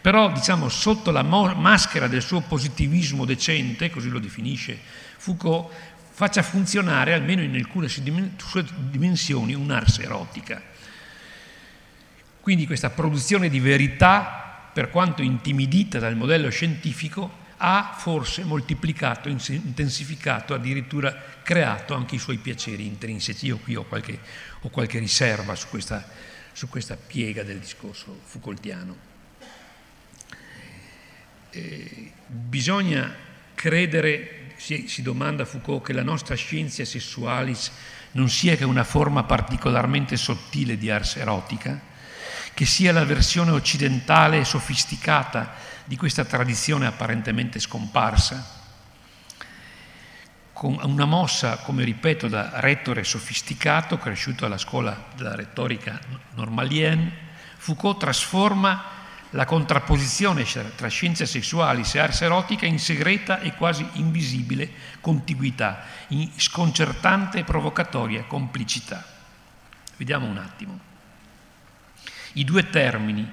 però diciamo sotto la mo- maschera del suo positivismo decente, così lo definisce Foucault, faccia funzionare, almeno in alcune sue dimensioni, un'ars erotica quindi questa produzione di verità, per quanto intimidita dal modello scientifico, ha forse moltiplicato, intensificato, addirittura creato anche i suoi piaceri intrinseci. Io qui ho qualche, ho qualche riserva su questa, su questa, piega del discorso Foucaultiano. Eh, bisogna credere, si, si domanda Foucault, che la nostra scienza sessualis non sia che una forma particolarmente sottile di ars erotica, che sia la versione occidentale e sofisticata di questa tradizione apparentemente scomparsa, con una mossa, come ripeto, da rettore sofisticato, cresciuto alla scuola della retorica normalienne, Foucault trasforma la contrapposizione tra scienze sessuali e ars erotica in segreta e quasi invisibile contiguità, in sconcertante e provocatoria complicità. Vediamo un attimo. I due termini,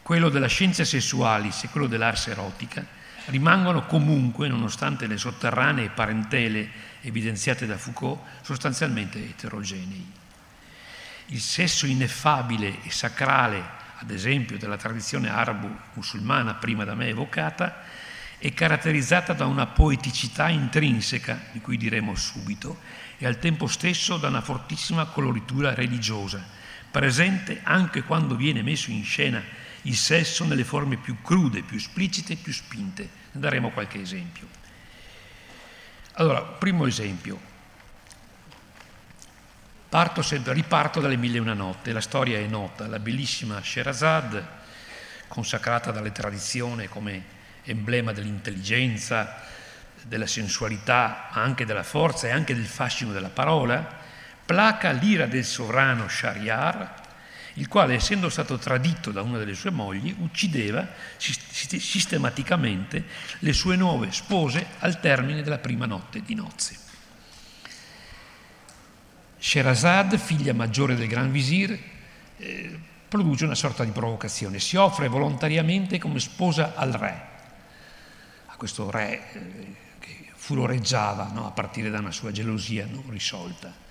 quello della scienza sessualis e quello dell'ars erotica, rimangono comunque, nonostante le sotterranee parentele evidenziate da Foucault, sostanzialmente eterogenei. Il sesso ineffabile e sacrale, ad esempio della tradizione arabo-musulmana prima da me evocata, è caratterizzata da una poeticità intrinseca, di cui diremo subito, e al tempo stesso da una fortissima coloritura religiosa, presente anche quando viene messo in scena il sesso nelle forme più crude, più esplicite più spinte. Ne daremo qualche esempio. Allora, primo esempio. Sempre, riparto dalle mille e una notte. La storia è nota. La bellissima Sherazad, consacrata dalle tradizioni come emblema dell'intelligenza, della sensualità, ma anche della forza e anche del fascino della parola, placa l'ira del sovrano Shariar, il quale, essendo stato tradito da una delle sue mogli, uccideva sistematicamente le sue nuove spose al termine della prima notte di nozze. Sherazad, figlia maggiore del Gran Visir, eh, produce una sorta di provocazione, si offre volontariamente come sposa al re, a questo re eh, che furoreggiava no, a partire da una sua gelosia non risolta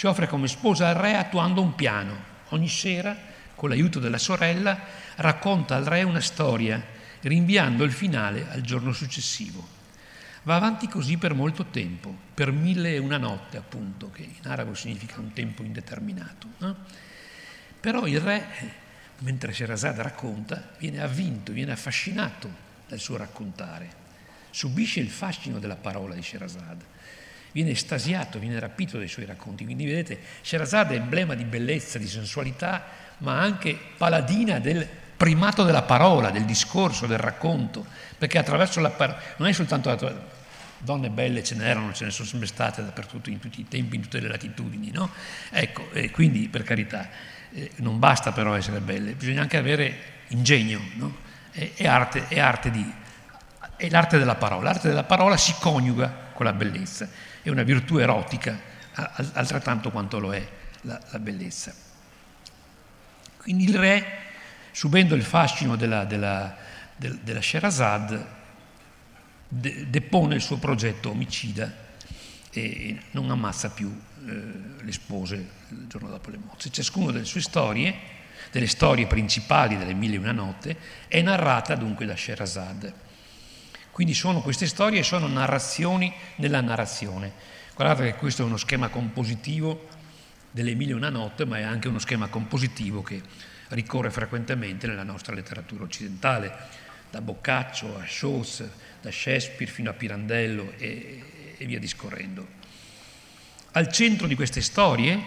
si offre come sposa al re attuando un piano. Ogni sera, con l'aiuto della sorella, racconta al re una storia, rinviando il finale al giorno successivo. Va avanti così per molto tempo, per mille e una notte appunto, che in arabo significa un tempo indeterminato. No? Però il re, mentre Sherazade racconta, viene avvinto, viene affascinato dal suo raccontare, subisce il fascino della parola di Sherazade viene estasiato, viene rapito dai suoi racconti. Quindi vedete, Sherazade è emblema di bellezza, di sensualità, ma anche paladina del primato della parola, del discorso, del racconto, perché attraverso la parola, non è soltanto donne belle ce n'erano, ce ne sono sempre state dappertutto, in tutti i tempi, in tutte le latitudini, no? Ecco, e quindi per carità, eh, non basta però essere belle, bisogna anche avere ingegno, no? È, è, arte, è, arte di, è l'arte della parola, l'arte della parola si coniuga con la bellezza, è una virtù erotica, altrettanto quanto lo è la, la bellezza. Quindi il re, subendo il fascino della, della, della Sherazade, depone il suo progetto omicida e non ammazza più eh, le spose il giorno dopo le mozze. Ciascuna delle sue storie, delle storie principali delle Mille e una notte, è narrata dunque da Sherazade. Quindi sono queste storie, sono narrazioni nella narrazione. Guardate che questo è uno schema compositivo delle Mille e una notte, ma è anche uno schema compositivo che ricorre frequentemente nella nostra letteratura occidentale, da Boccaccio a Scholz, da Shakespeare fino a Pirandello e, e via discorrendo. Al centro di queste storie,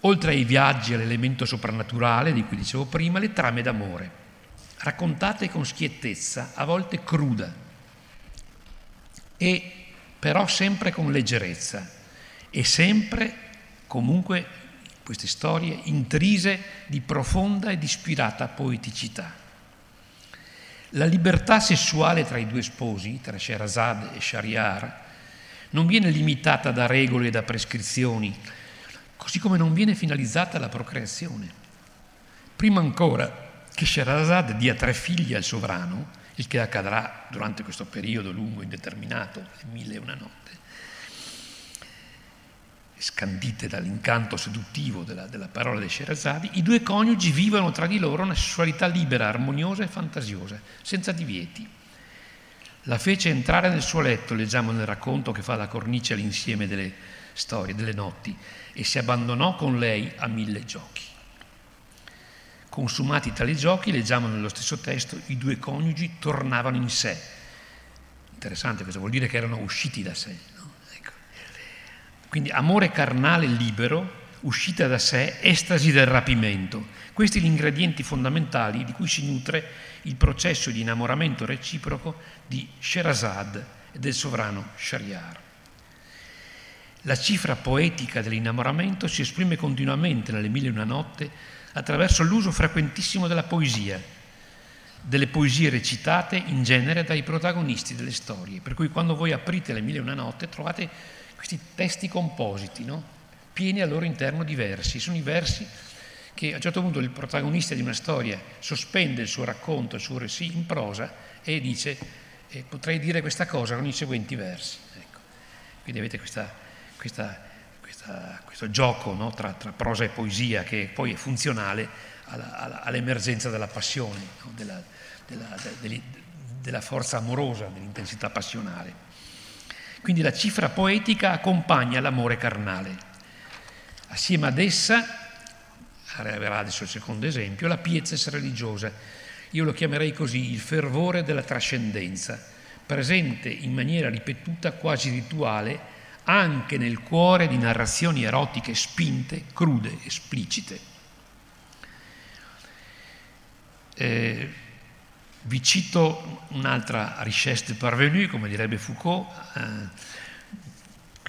oltre ai viaggi all'elemento soprannaturale di cui dicevo prima, le trame d'amore, raccontate con schiettezza, a volte cruda, e però sempre con leggerezza e sempre comunque queste storie intrise di profonda ed ispirata poeticità. La libertà sessuale tra i due sposi, tra Sherazade e Shariar, non viene limitata da regole e da prescrizioni, così come non viene finalizzata alla procreazione. Prima ancora che Sherazade dia tre figli al sovrano, il che accadrà durante questo periodo lungo indeterminato, le mille e una notte, scandite dall'incanto seduttivo della, della parola dei Sherazadi, i due coniugi vivono tra di loro una sessualità libera, armoniosa e fantasiosa, senza divieti. La fece entrare nel suo letto, leggiamo nel racconto che fa la cornice all'insieme delle storie, delle notti, e si abbandonò con lei a mille giochi. Consumati tali giochi, leggiamo nello stesso testo, i due coniugi tornavano in sé. Interessante, questo vuol dire che erano usciti da sé. Quindi amore carnale libero, uscita da sé, estasi del rapimento. Questi gli ingredienti fondamentali di cui si nutre il processo di innamoramento reciproco di Sherazad e del sovrano Shariar. La cifra poetica dell'innamoramento si esprime continuamente nelle mille e una notte attraverso l'uso frequentissimo della poesia, delle poesie recitate in genere dai protagonisti delle storie. Per cui quando voi aprite le mille e una notte trovate questi testi compositi, no? pieni al loro interno di versi. Sono i versi che a un certo punto il protagonista di una storia sospende il suo racconto, il suo récit in prosa e dice eh, potrei dire questa cosa con i seguenti versi. Ecco. Quindi avete questa, questa, questa, questo gioco no? tra, tra, prosa e poesia che poi è funzionale alla, alla, all'emergenza della passione, no? della, della, della forza amorosa, dell'intensità passionale. Quindi la cifra poetica accompagna l'amore carnale. Assieme ad essa, arriverà adesso il secondo esempio, la piezza religiosa. Io lo chiamerei così il fervore della trascendenza, presente in maniera ripetuta, quasi rituale, anche nel cuore di narrazioni erotiche spinte, crude, esplicite. Eh, vi cito un'altra richesse de parvenu, come direbbe Foucault, eh,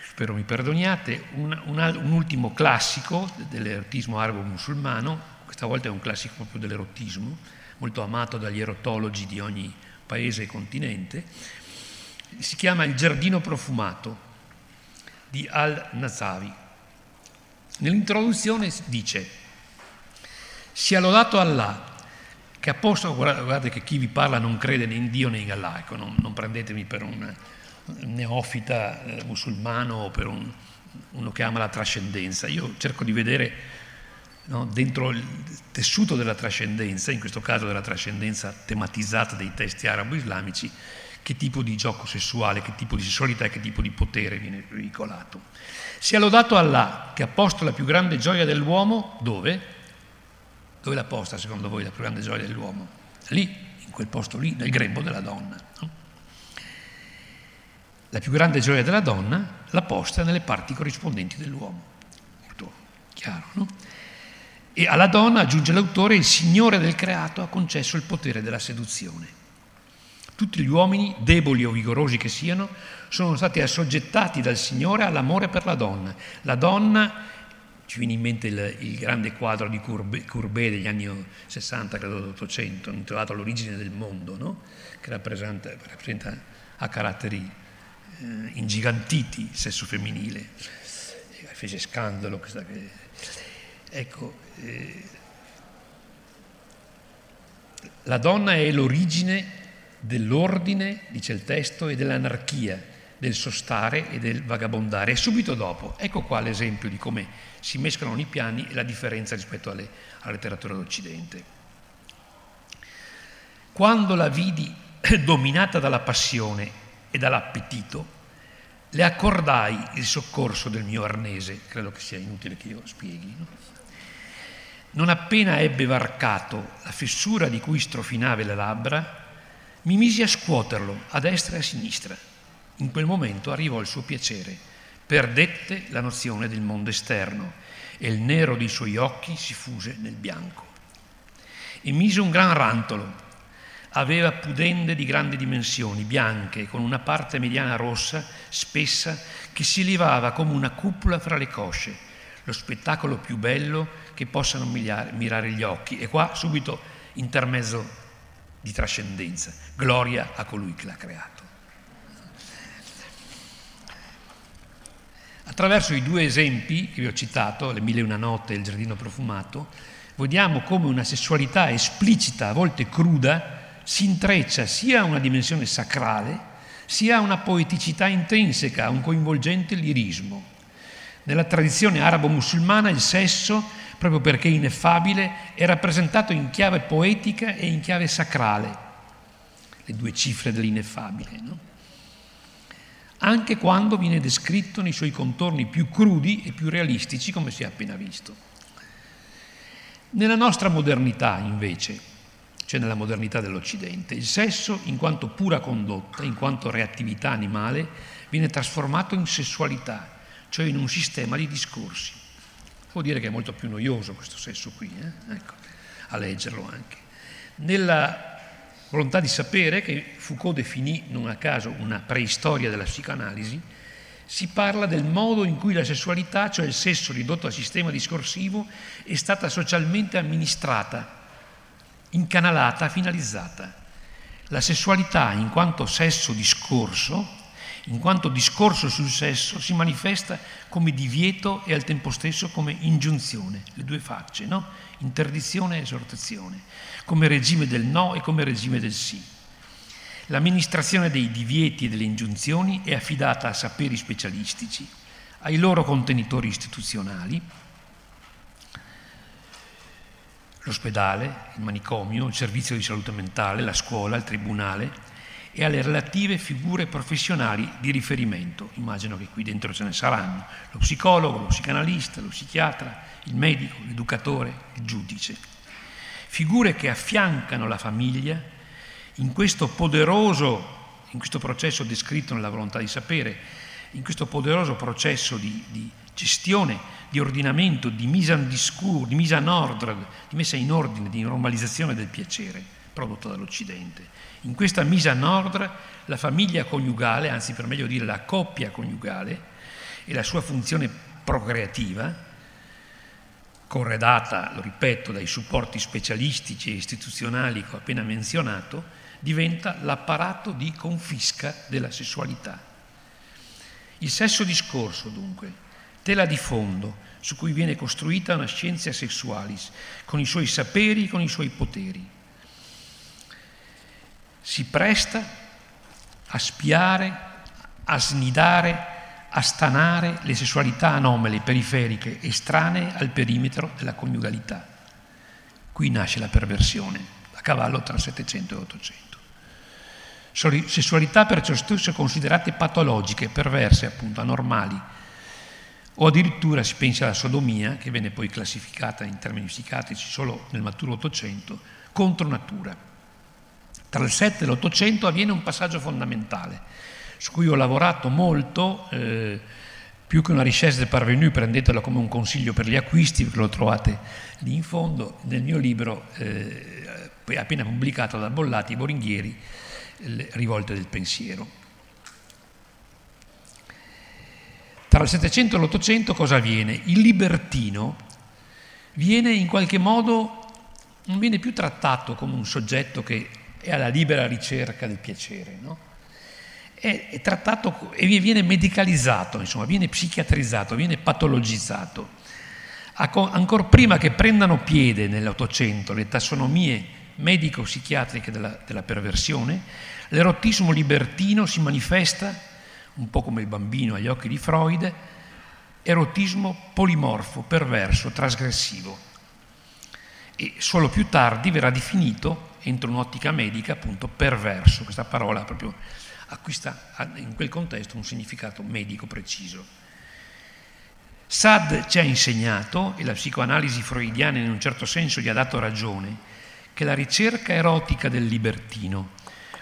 spero mi perdoniate, un, un, un ultimo classico dell'erotismo arabo-musulmano, questa volta è un classico proprio dell'erotismo, molto amato dagli erotologi di ogni paese e continente, si chiama Il giardino profumato di Al-Nazavi. Nell'introduzione dice, sia lodato Allah, che apposta, guardate che chi vi parla non crede né in Dio né in Allah, ecco, non, non prendetemi per un neofita eh, musulmano o per un, uno che ama la trascendenza, io cerco di vedere no, dentro il tessuto della trascendenza, in questo caso della trascendenza tematizzata dei testi arabo-islamici, che tipo di gioco sessuale, che tipo di sessualità e che tipo di potere viene veicolato. Sia lodato Allah che ha posto la più grande gioia dell'uomo dove? Dove l'ha posta secondo voi la più grande gioia dell'uomo? Lì, in quel posto lì, nel grembo della donna. No? La più grande gioia della donna l'ha posta nelle parti corrispondenti dell'uomo. Molto chiaro, no? E alla donna, aggiunge l'autore, il Signore del creato ha concesso il potere della seduzione. Tutti gli uomini, deboli o vigorosi che siano, sono stati assoggettati dal Signore all'amore per la donna. La donna, ci viene in mente il, il grande quadro di Courbet, Courbet, degli anni 60, credo dell'Ottocento, intitolato L'origine del mondo, no? che rappresenta, rappresenta, a caratteri eh, ingigantiti il sesso femminile. Fece scandalo questa... Ecco, eh, la donna è l'origine dell'ordine, dice il testo, e dell'anarchia, del sostare e del vagabondare. E subito dopo, ecco qua l'esempio di come si mescolano i piani e la differenza rispetto alle, alla letteratura d'Occidente. Quando la vidi (clears throat) dominata dalla passione e dall'appetito, le accordai il soccorso del mio arnese, credo che sia inutile che io spieghi. No? Non appena ebbe varcato la fessura di cui strofinava le labbra, mi misi a scuoterlo a destra e a sinistra. In quel momento arrivò il suo piacere, perdette la nozione del mondo esterno e il nero dei suoi occhi si fuse nel bianco. E mise un gran rantolo. Aveva pudende di grandi dimensioni, bianche, con una parte mediana rossa, spessa, che si levava come una cupola fra le cosce, lo spettacolo più bello che possano mirare gli occhi. E qua subito intermezzo di trascendenza. Gloria a colui che l'ha creato. Attraverso i due esempi che vi ho citato, le mille e una notte e il giardino profumato, vediamo come una sessualità esplicita, a volte cruda, si intreccia sia a una dimensione sacrale, sia a una poeticità intrinseca, a un coinvolgente lirismo. Nella tradizione arabo-musulmana il sesso proprio perché ineffabile, è rappresentato in chiave poetica e in chiave sacrale, le due cifre dell'ineffabile, no? anche quando viene descritto nei suoi contorni più crudi e più realistici, come si è appena visto. Nella nostra modernità, invece, cioè nella modernità dell'Occidente, il sesso, in quanto pura condotta, in quanto reattività animale, viene trasformato in sessualità, cioè in un sistema di discorsi. Vuol dire che è molto più noioso questo sesso qui, eh? ecco, a leggerlo anche. Nella volontà di sapere, che Foucault definì non a caso una preistoria della psicoanalisi, si parla del modo in cui la sessualità, cioè il sesso ridotto al sistema discorsivo, è stata socialmente amministrata, incanalata, finalizzata. La sessualità, in quanto sesso discorso, in quanto discorso sul sesso si manifesta come divieto e al tempo stesso come ingiunzione, le due facce, no? interdizione e esortazione, come regime del no e come regime del sì. L'amministrazione dei divieti e delle ingiunzioni è affidata a saperi specialistici, ai loro contenitori istituzionali, l'ospedale, il manicomio, il servizio di salute mentale, la scuola, il tribunale, e alle relative figure professionali di riferimento. Immagino che qui dentro ce ne saranno, lo psicologo, lo psicanalista, lo psichiatra, il medico, l'educatore, il giudice. Figure che affiancano la famiglia in questo poderoso, in questo processo descritto nella volontà di sapere, in questo poderoso processo di, di gestione, di ordinamento, di mise en discours, di mise en ordre, di messa in ordine, di normalizzazione del piacere prodotto dall'Occidente. In questa mise en ordre la famiglia coniugale, anzi per meglio dire la coppia coniugale e la sua funzione procreativa, corredata, lo ripeto, dai supporti specialistici e istituzionali che ho appena menzionato, diventa l'apparato di confisca della sessualità. Il sesso discorso, dunque, tela di fondo su cui viene costruita una scienza sessualis, con i suoi saperi, con i suoi poteri si presta a spiare, a snidare, a stanare le sessualità anomale, periferiche, estranee al perimetro della coniugalità. Qui nasce la perversione, a cavallo tra 700 e 800. Sessualità perciò stesso considerate patologiche, perverse, appunto, anormali, o addirittura si pensa alla sodomia, che venne poi classificata in termini psichiatrici solo nel maturo Ottocento, contro natura. Tra il 7 e l'800 avviene un passaggio fondamentale, su cui ho lavorato molto, eh, più che una richesse de parvenu, prendetelo come un consiglio per gli acquisti, perché lo trovate lì in fondo, nel mio libro, eh, appena pubblicato da Bollati Boringhieri, le rivolte del pensiero. Tra il Settecento e l'Ottocento cosa avviene? Il libertino viene in qualche modo, non viene più trattato come un soggetto che è alla libera ricerca del piacere, no? è, è trattato e viene medicalizzato, insomma, viene psichiatrizzato, viene patologizzato. Ancora prima che prendano piede nell'Ottocento le tassonomie medico-psichiatriche della, della perversione, l'erotismo libertino si manifesta, un po' come il bambino agli occhi di Freud, erotismo polimorfo, perverso, trasgressivo. E solo più tardi verrà definito, entro un'ottica medica, appunto perverso, questa parola proprio acquista in quel contesto un significato medico preciso. Sad ci ha insegnato, e la psicoanalisi freudiana in un certo senso gli ha dato ragione, che la ricerca erotica del libertino,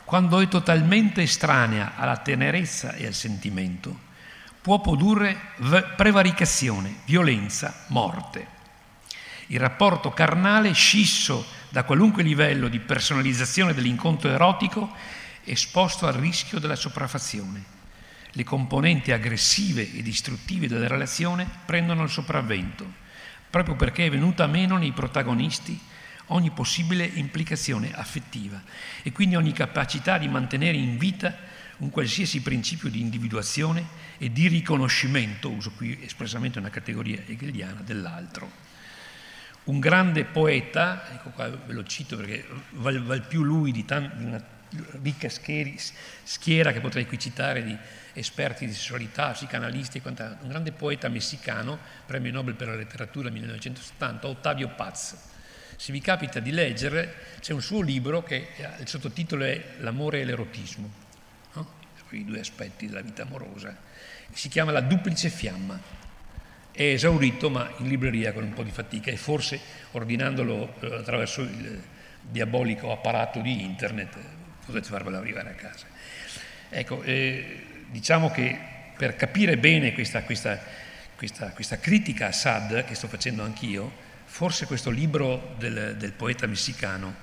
quando è totalmente estranea alla tenerezza e al sentimento, può produrre prevaricazione, violenza, morte. Il rapporto carnale, scisso da qualunque livello di personalizzazione dell'incontro erotico, esposto al rischio della sopraffazione. Le componenti aggressive e distruttive della relazione prendono il sopravvento, proprio perché è venuta meno nei protagonisti ogni possibile implicazione affettiva e quindi ogni capacità di mantenere in vita un qualsiasi principio di individuazione e di riconoscimento, uso qui espressamente una categoria hegeliana, dell'altro. Un grande poeta, ecco qua ve lo cito perché val, val più lui di, tan, di una ricca schiera che potrei qui citare di esperti di sessualità, psicanalisti e quant'altro, un grande poeta messicano, premio Nobel per la letteratura 1970, Ottavio Paz. Se vi capita di leggere, c'è un suo libro che il sottotitolo è L'amore e l'erotismo, no? quei due aspetti della vita amorosa. Si chiama La duplice fiamma. È esaurito, ma in libreria con un po' di fatica e forse ordinandolo eh, attraverso il diabolico apparato di internet potete farvelo arrivare a casa. Ecco, eh, diciamo che per capire bene questa, questa, questa, questa, critica a Sad, che sto facendo anch'io, forse questo libro del, del poeta messicano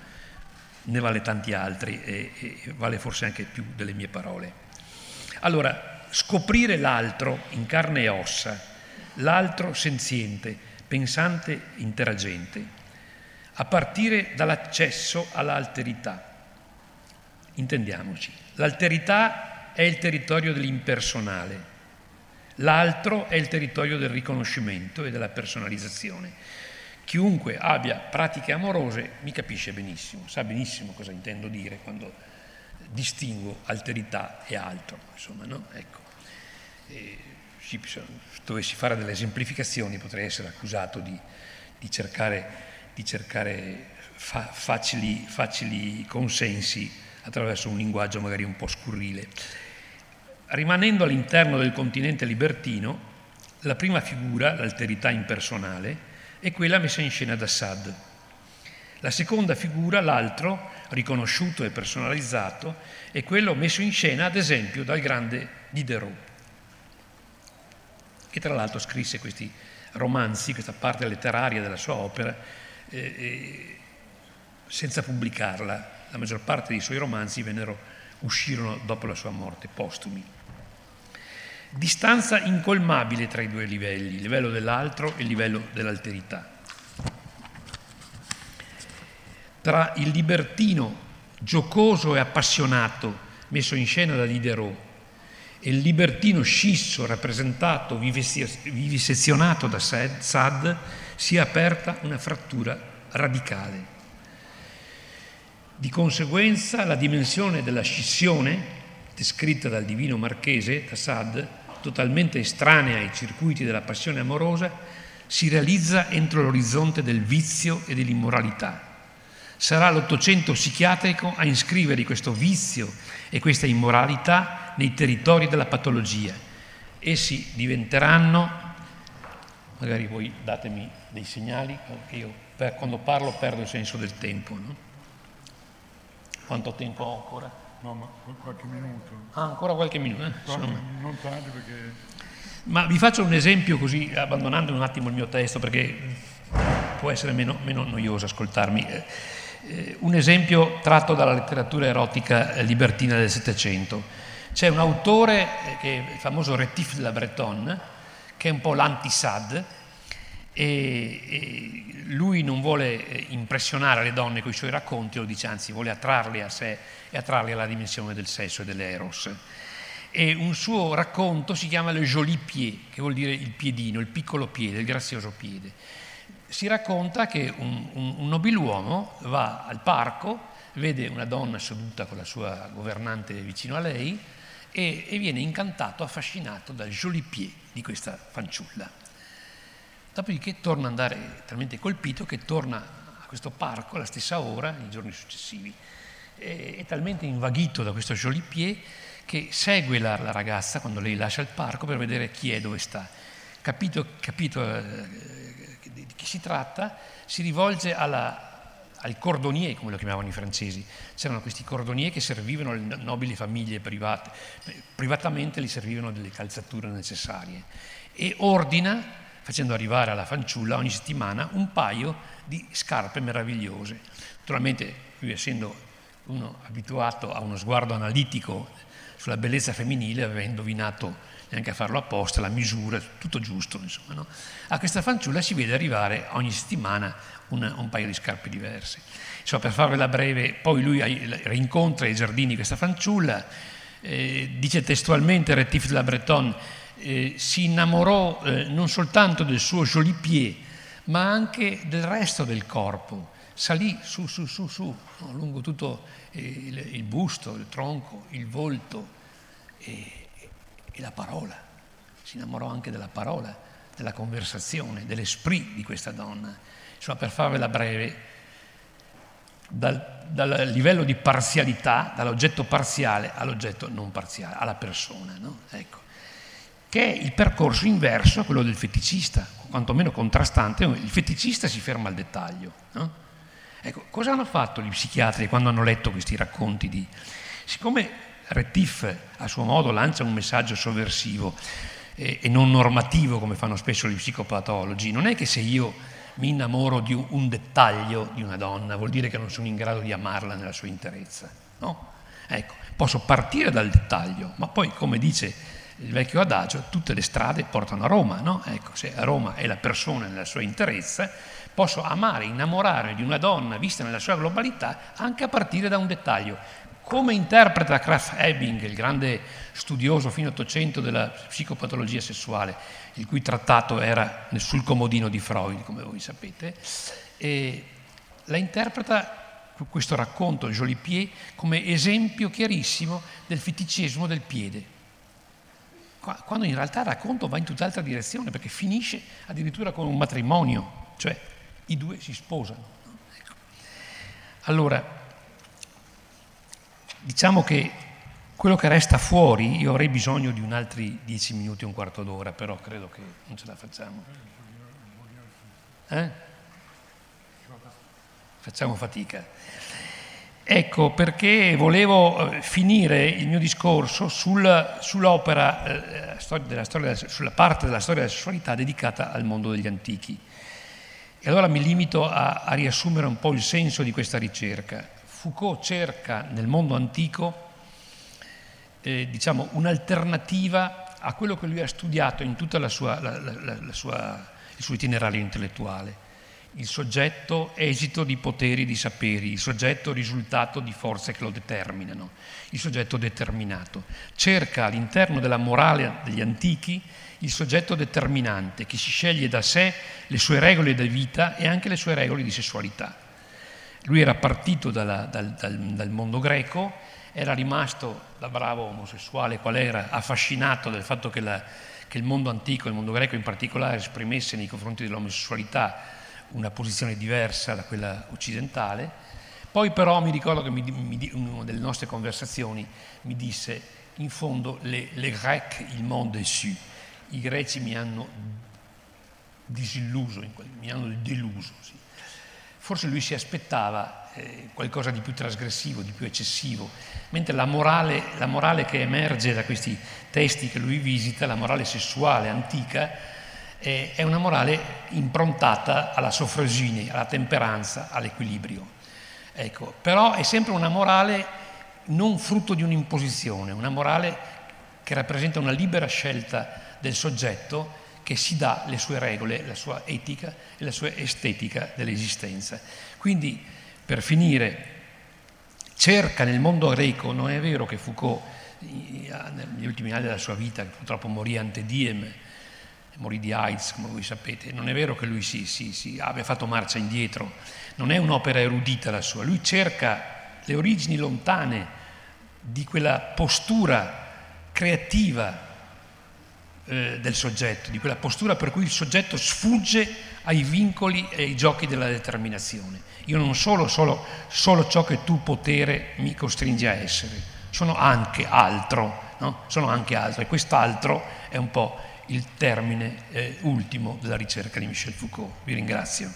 ne vale tanti altri e, e vale forse anche più delle mie parole. Allora, scoprire l'altro in carne e ossa, l'altro senziente, pensante, interagente, a partire dall'accesso all'alterità Intendiamoci, l'alterità è il territorio dell'impersonale, l'altro è il territorio del riconoscimento e della personalizzazione. Chiunque abbia pratiche amorose mi capisce benissimo, sa benissimo cosa intendo dire quando distingo alterità e altro, insomma, no? Ecco. E, se dovessi fare delle esemplificazioni potrei essere accusato di, di cercare, di cercare fa, facili, facili consensi attraverso un linguaggio magari un po' scurrile. Rimanendo all'interno del continente libertino, la prima figura, l'alterità impersonale, è quella messa in scena da Assad. La seconda figura, l'altro, riconosciuto e personalizzato, è quello messo in scena, ad esempio, dal grande Diderot, che tra l'altro scrisse questi romanzi, questa parte letteraria della sua opera, eh, eh, senza pubblicarla, la maggior parte dei suoi romanzi vennero, uscirono dopo la sua morte, postumi. Distanza incolmabile tra i due livelli, il livello dell'altro e il livello dell'alterità. Tra il libertino giocoso e appassionato messo in scena da Diderot e il libertino scisso rappresentato, vivisezionato da Sade, si è aperta una frattura radicale. Di conseguenza la dimensione della scissione, descritta dal divino marchese Tassad, totalmente estranea ai circuiti della passione amorosa, si realizza entro l'orizzonte del vizio e dell'immoralità. Sarà l'Ottocento psichiatrico a iscrivere questo vizio e questa immoralità nei territori della patologia. Essi diventeranno, magari voi datemi dei segnali, perché io per, quando parlo perdo il senso del tempo. No? Quanto tempo ho ancora? No, ma qualche minuto. Ah, ancora qualche minuto. Eh? Qualche, non tanto perché... Ma vi faccio un esempio così, abbandonando un attimo il mio testo, perché può essere meno, meno noioso ascoltarmi. Eh, un esempio tratto dalla letteratura erotica libertina del Settecento. C'è un autore, eh, il famoso Retif de la Bretonne, che è un po' l'anti-Sad, e, lui non vuole eh, impressionare le donne con i suoi racconti, lo dice anzi, vuole attrarle a sé e attrarle alla dimensione del sesso e dell'eros. E un suo racconto si chiama Le Joli Pied, che vuol dire il piedino, il piccolo piede, il grazioso piede si racconta che un, un, un nobiluomo va al parco, vede una donna seduta con la sua governante vicino a lei e, e viene incantato, affascinato dal joli pied di questa fanciulla. Dopodiché torna ad andare talmente colpito che torna a questo parco alla stessa ora, nei giorni successivi. È, è talmente invaghito da questo joli pied che segue la, la, ragazza quando lei lascia il parco per vedere chi è, dove sta. Capito, capito eh, di chi si tratta, si rivolge alla, al cordonier, come lo chiamavano i francesi. C'erano questi cordonier che servivano alle nobili famiglie private, privatamente gli servivano delle calzature necessarie e ordina, facendo arrivare alla fanciulla ogni settimana, un paio di scarpe meravigliose. Naturalmente, lui essendo uno abituato a uno sguardo analitico sulla bellezza femminile, aveva indovinato neanche a farlo apposta, la misura, tutto giusto. Insomma, no? A questa fanciulla si vede arrivare ogni settimana una, un paio di scarpe diverse. Insomma, per farvela breve, poi lui rincontra i giardini questa fanciulla, eh, dice testualmente Retif de la Bretonne, eh, si innamorò eh, non soltanto del suo joli pied, ma anche del resto del corpo. Salì su, su, su, su, lungo tutto eh, il, il, busto, il tronco, il volto. E, e la parola. Si innamorò anche della parola, della conversazione, dell'esprit di questa donna. Insomma, per farvela breve, dal, dal livello di parzialità, dall'oggetto parziale all'oggetto non parziale, alla persona, no? ecco. che è il percorso inverso a quello del feticista, quantomeno contrastante, il feticista si ferma al dettaglio. No? Ecco, cosa hanno fatto gli psichiatri quando hanno letto questi racconti di... Siccome Retif a suo modo lancia un messaggio sovversivo e, e non normativo come fanno spesso gli psicopatologi. Non è che se io mi innamoro di un, dettaglio di una donna vuol dire che non sono in grado di amarla nella sua interezza. No? Ecco, posso partire dal dettaglio, ma poi, come dice il vecchio adagio, tutte le strade portano a Roma. No? Ecco, se Roma è la persona nella sua interezza, posso amare, innamorare di una donna vista nella sua globalità anche a partire da un dettaglio. Come interpreta Kraft Ebing, il grande studioso fino all'Ottocento della psicopatologia sessuale, il cui trattato era sul comodino di Freud, come voi sapete, la interpreta questo racconto Joli Pied come esempio chiarissimo del feticismo del piede, quando in realtà il racconto va in tutt'altra direzione perché finisce addirittura con un matrimonio, cioè i due si sposano. Ecco. Allora, Diciamo che quello che resta fuori, io avrei bisogno di un altri dieci minuti, un quarto d'ora, però credo che non ce la facciamo. Eh? Facciamo fatica. Ecco perché volevo eh, finire il mio discorso sul, sull'opera, eh, della storia, sulla parte della storia della sessualità dedicata al mondo degli antichi. E allora mi limito a, a riassumere un po' il senso di questa ricerca. Foucault cerca nel mondo antico eh, diciamo, un'alternativa a quello che lui ha studiato in tutto il suo itinerario intellettuale. Il soggetto esito di poteri, di saperi, il soggetto risultato di forze che lo determinano, il soggetto determinato. Cerca all'interno della morale degli antichi il soggetto determinante che si sceglie da sé le sue regole di vita e anche le sue regole di sessualità. Lui era partito dalla, dal, dal, dal, mondo greco, era rimasto, da bravo omosessuale qual era, affascinato dal fatto che, la, che, il mondo antico, il mondo greco in particolare, esprimesse nei confronti dell'omosessualità una posizione diversa da quella occidentale. Poi però mi ricordo che in una delle nostre conversazioni mi disse, in fondo, le, le grec, il mondo è su, i greci mi hanno disilluso, mi hanno deluso. Sì forse lui si aspettava eh, qualcosa di più trasgressivo, di più eccessivo, mentre la morale, la morale, che emerge da questi testi che lui visita, la morale sessuale antica, è una morale improntata alla soffrosine, alla temperanza, all'equilibrio. Ecco, però è sempre una morale non frutto di un'imposizione, una morale che rappresenta una libera scelta del soggetto che si dà le sue regole, la sua etica e la sua estetica dell'esistenza. Quindi, per finire, cerca nel mondo greco, non è vero che Foucault negli ultimi anni della sua vita, purtroppo morì ante diem, morì di AIDS, come voi sapete, non è vero che lui si, si, si abbia fatto marcia indietro, non è un'opera erudita la sua, lui cerca le origini lontane di quella postura creativa eh, del soggetto, di quella postura per cui il soggetto sfugge ai vincoli e ai giochi della determinazione. Io non sono solo, solo ciò che tu potere mi costringi a essere, sono anche altro, no? sono anche altro e quest'altro è un po' il termine eh, ultimo della ricerca di Michel Foucault. Vi ringrazio.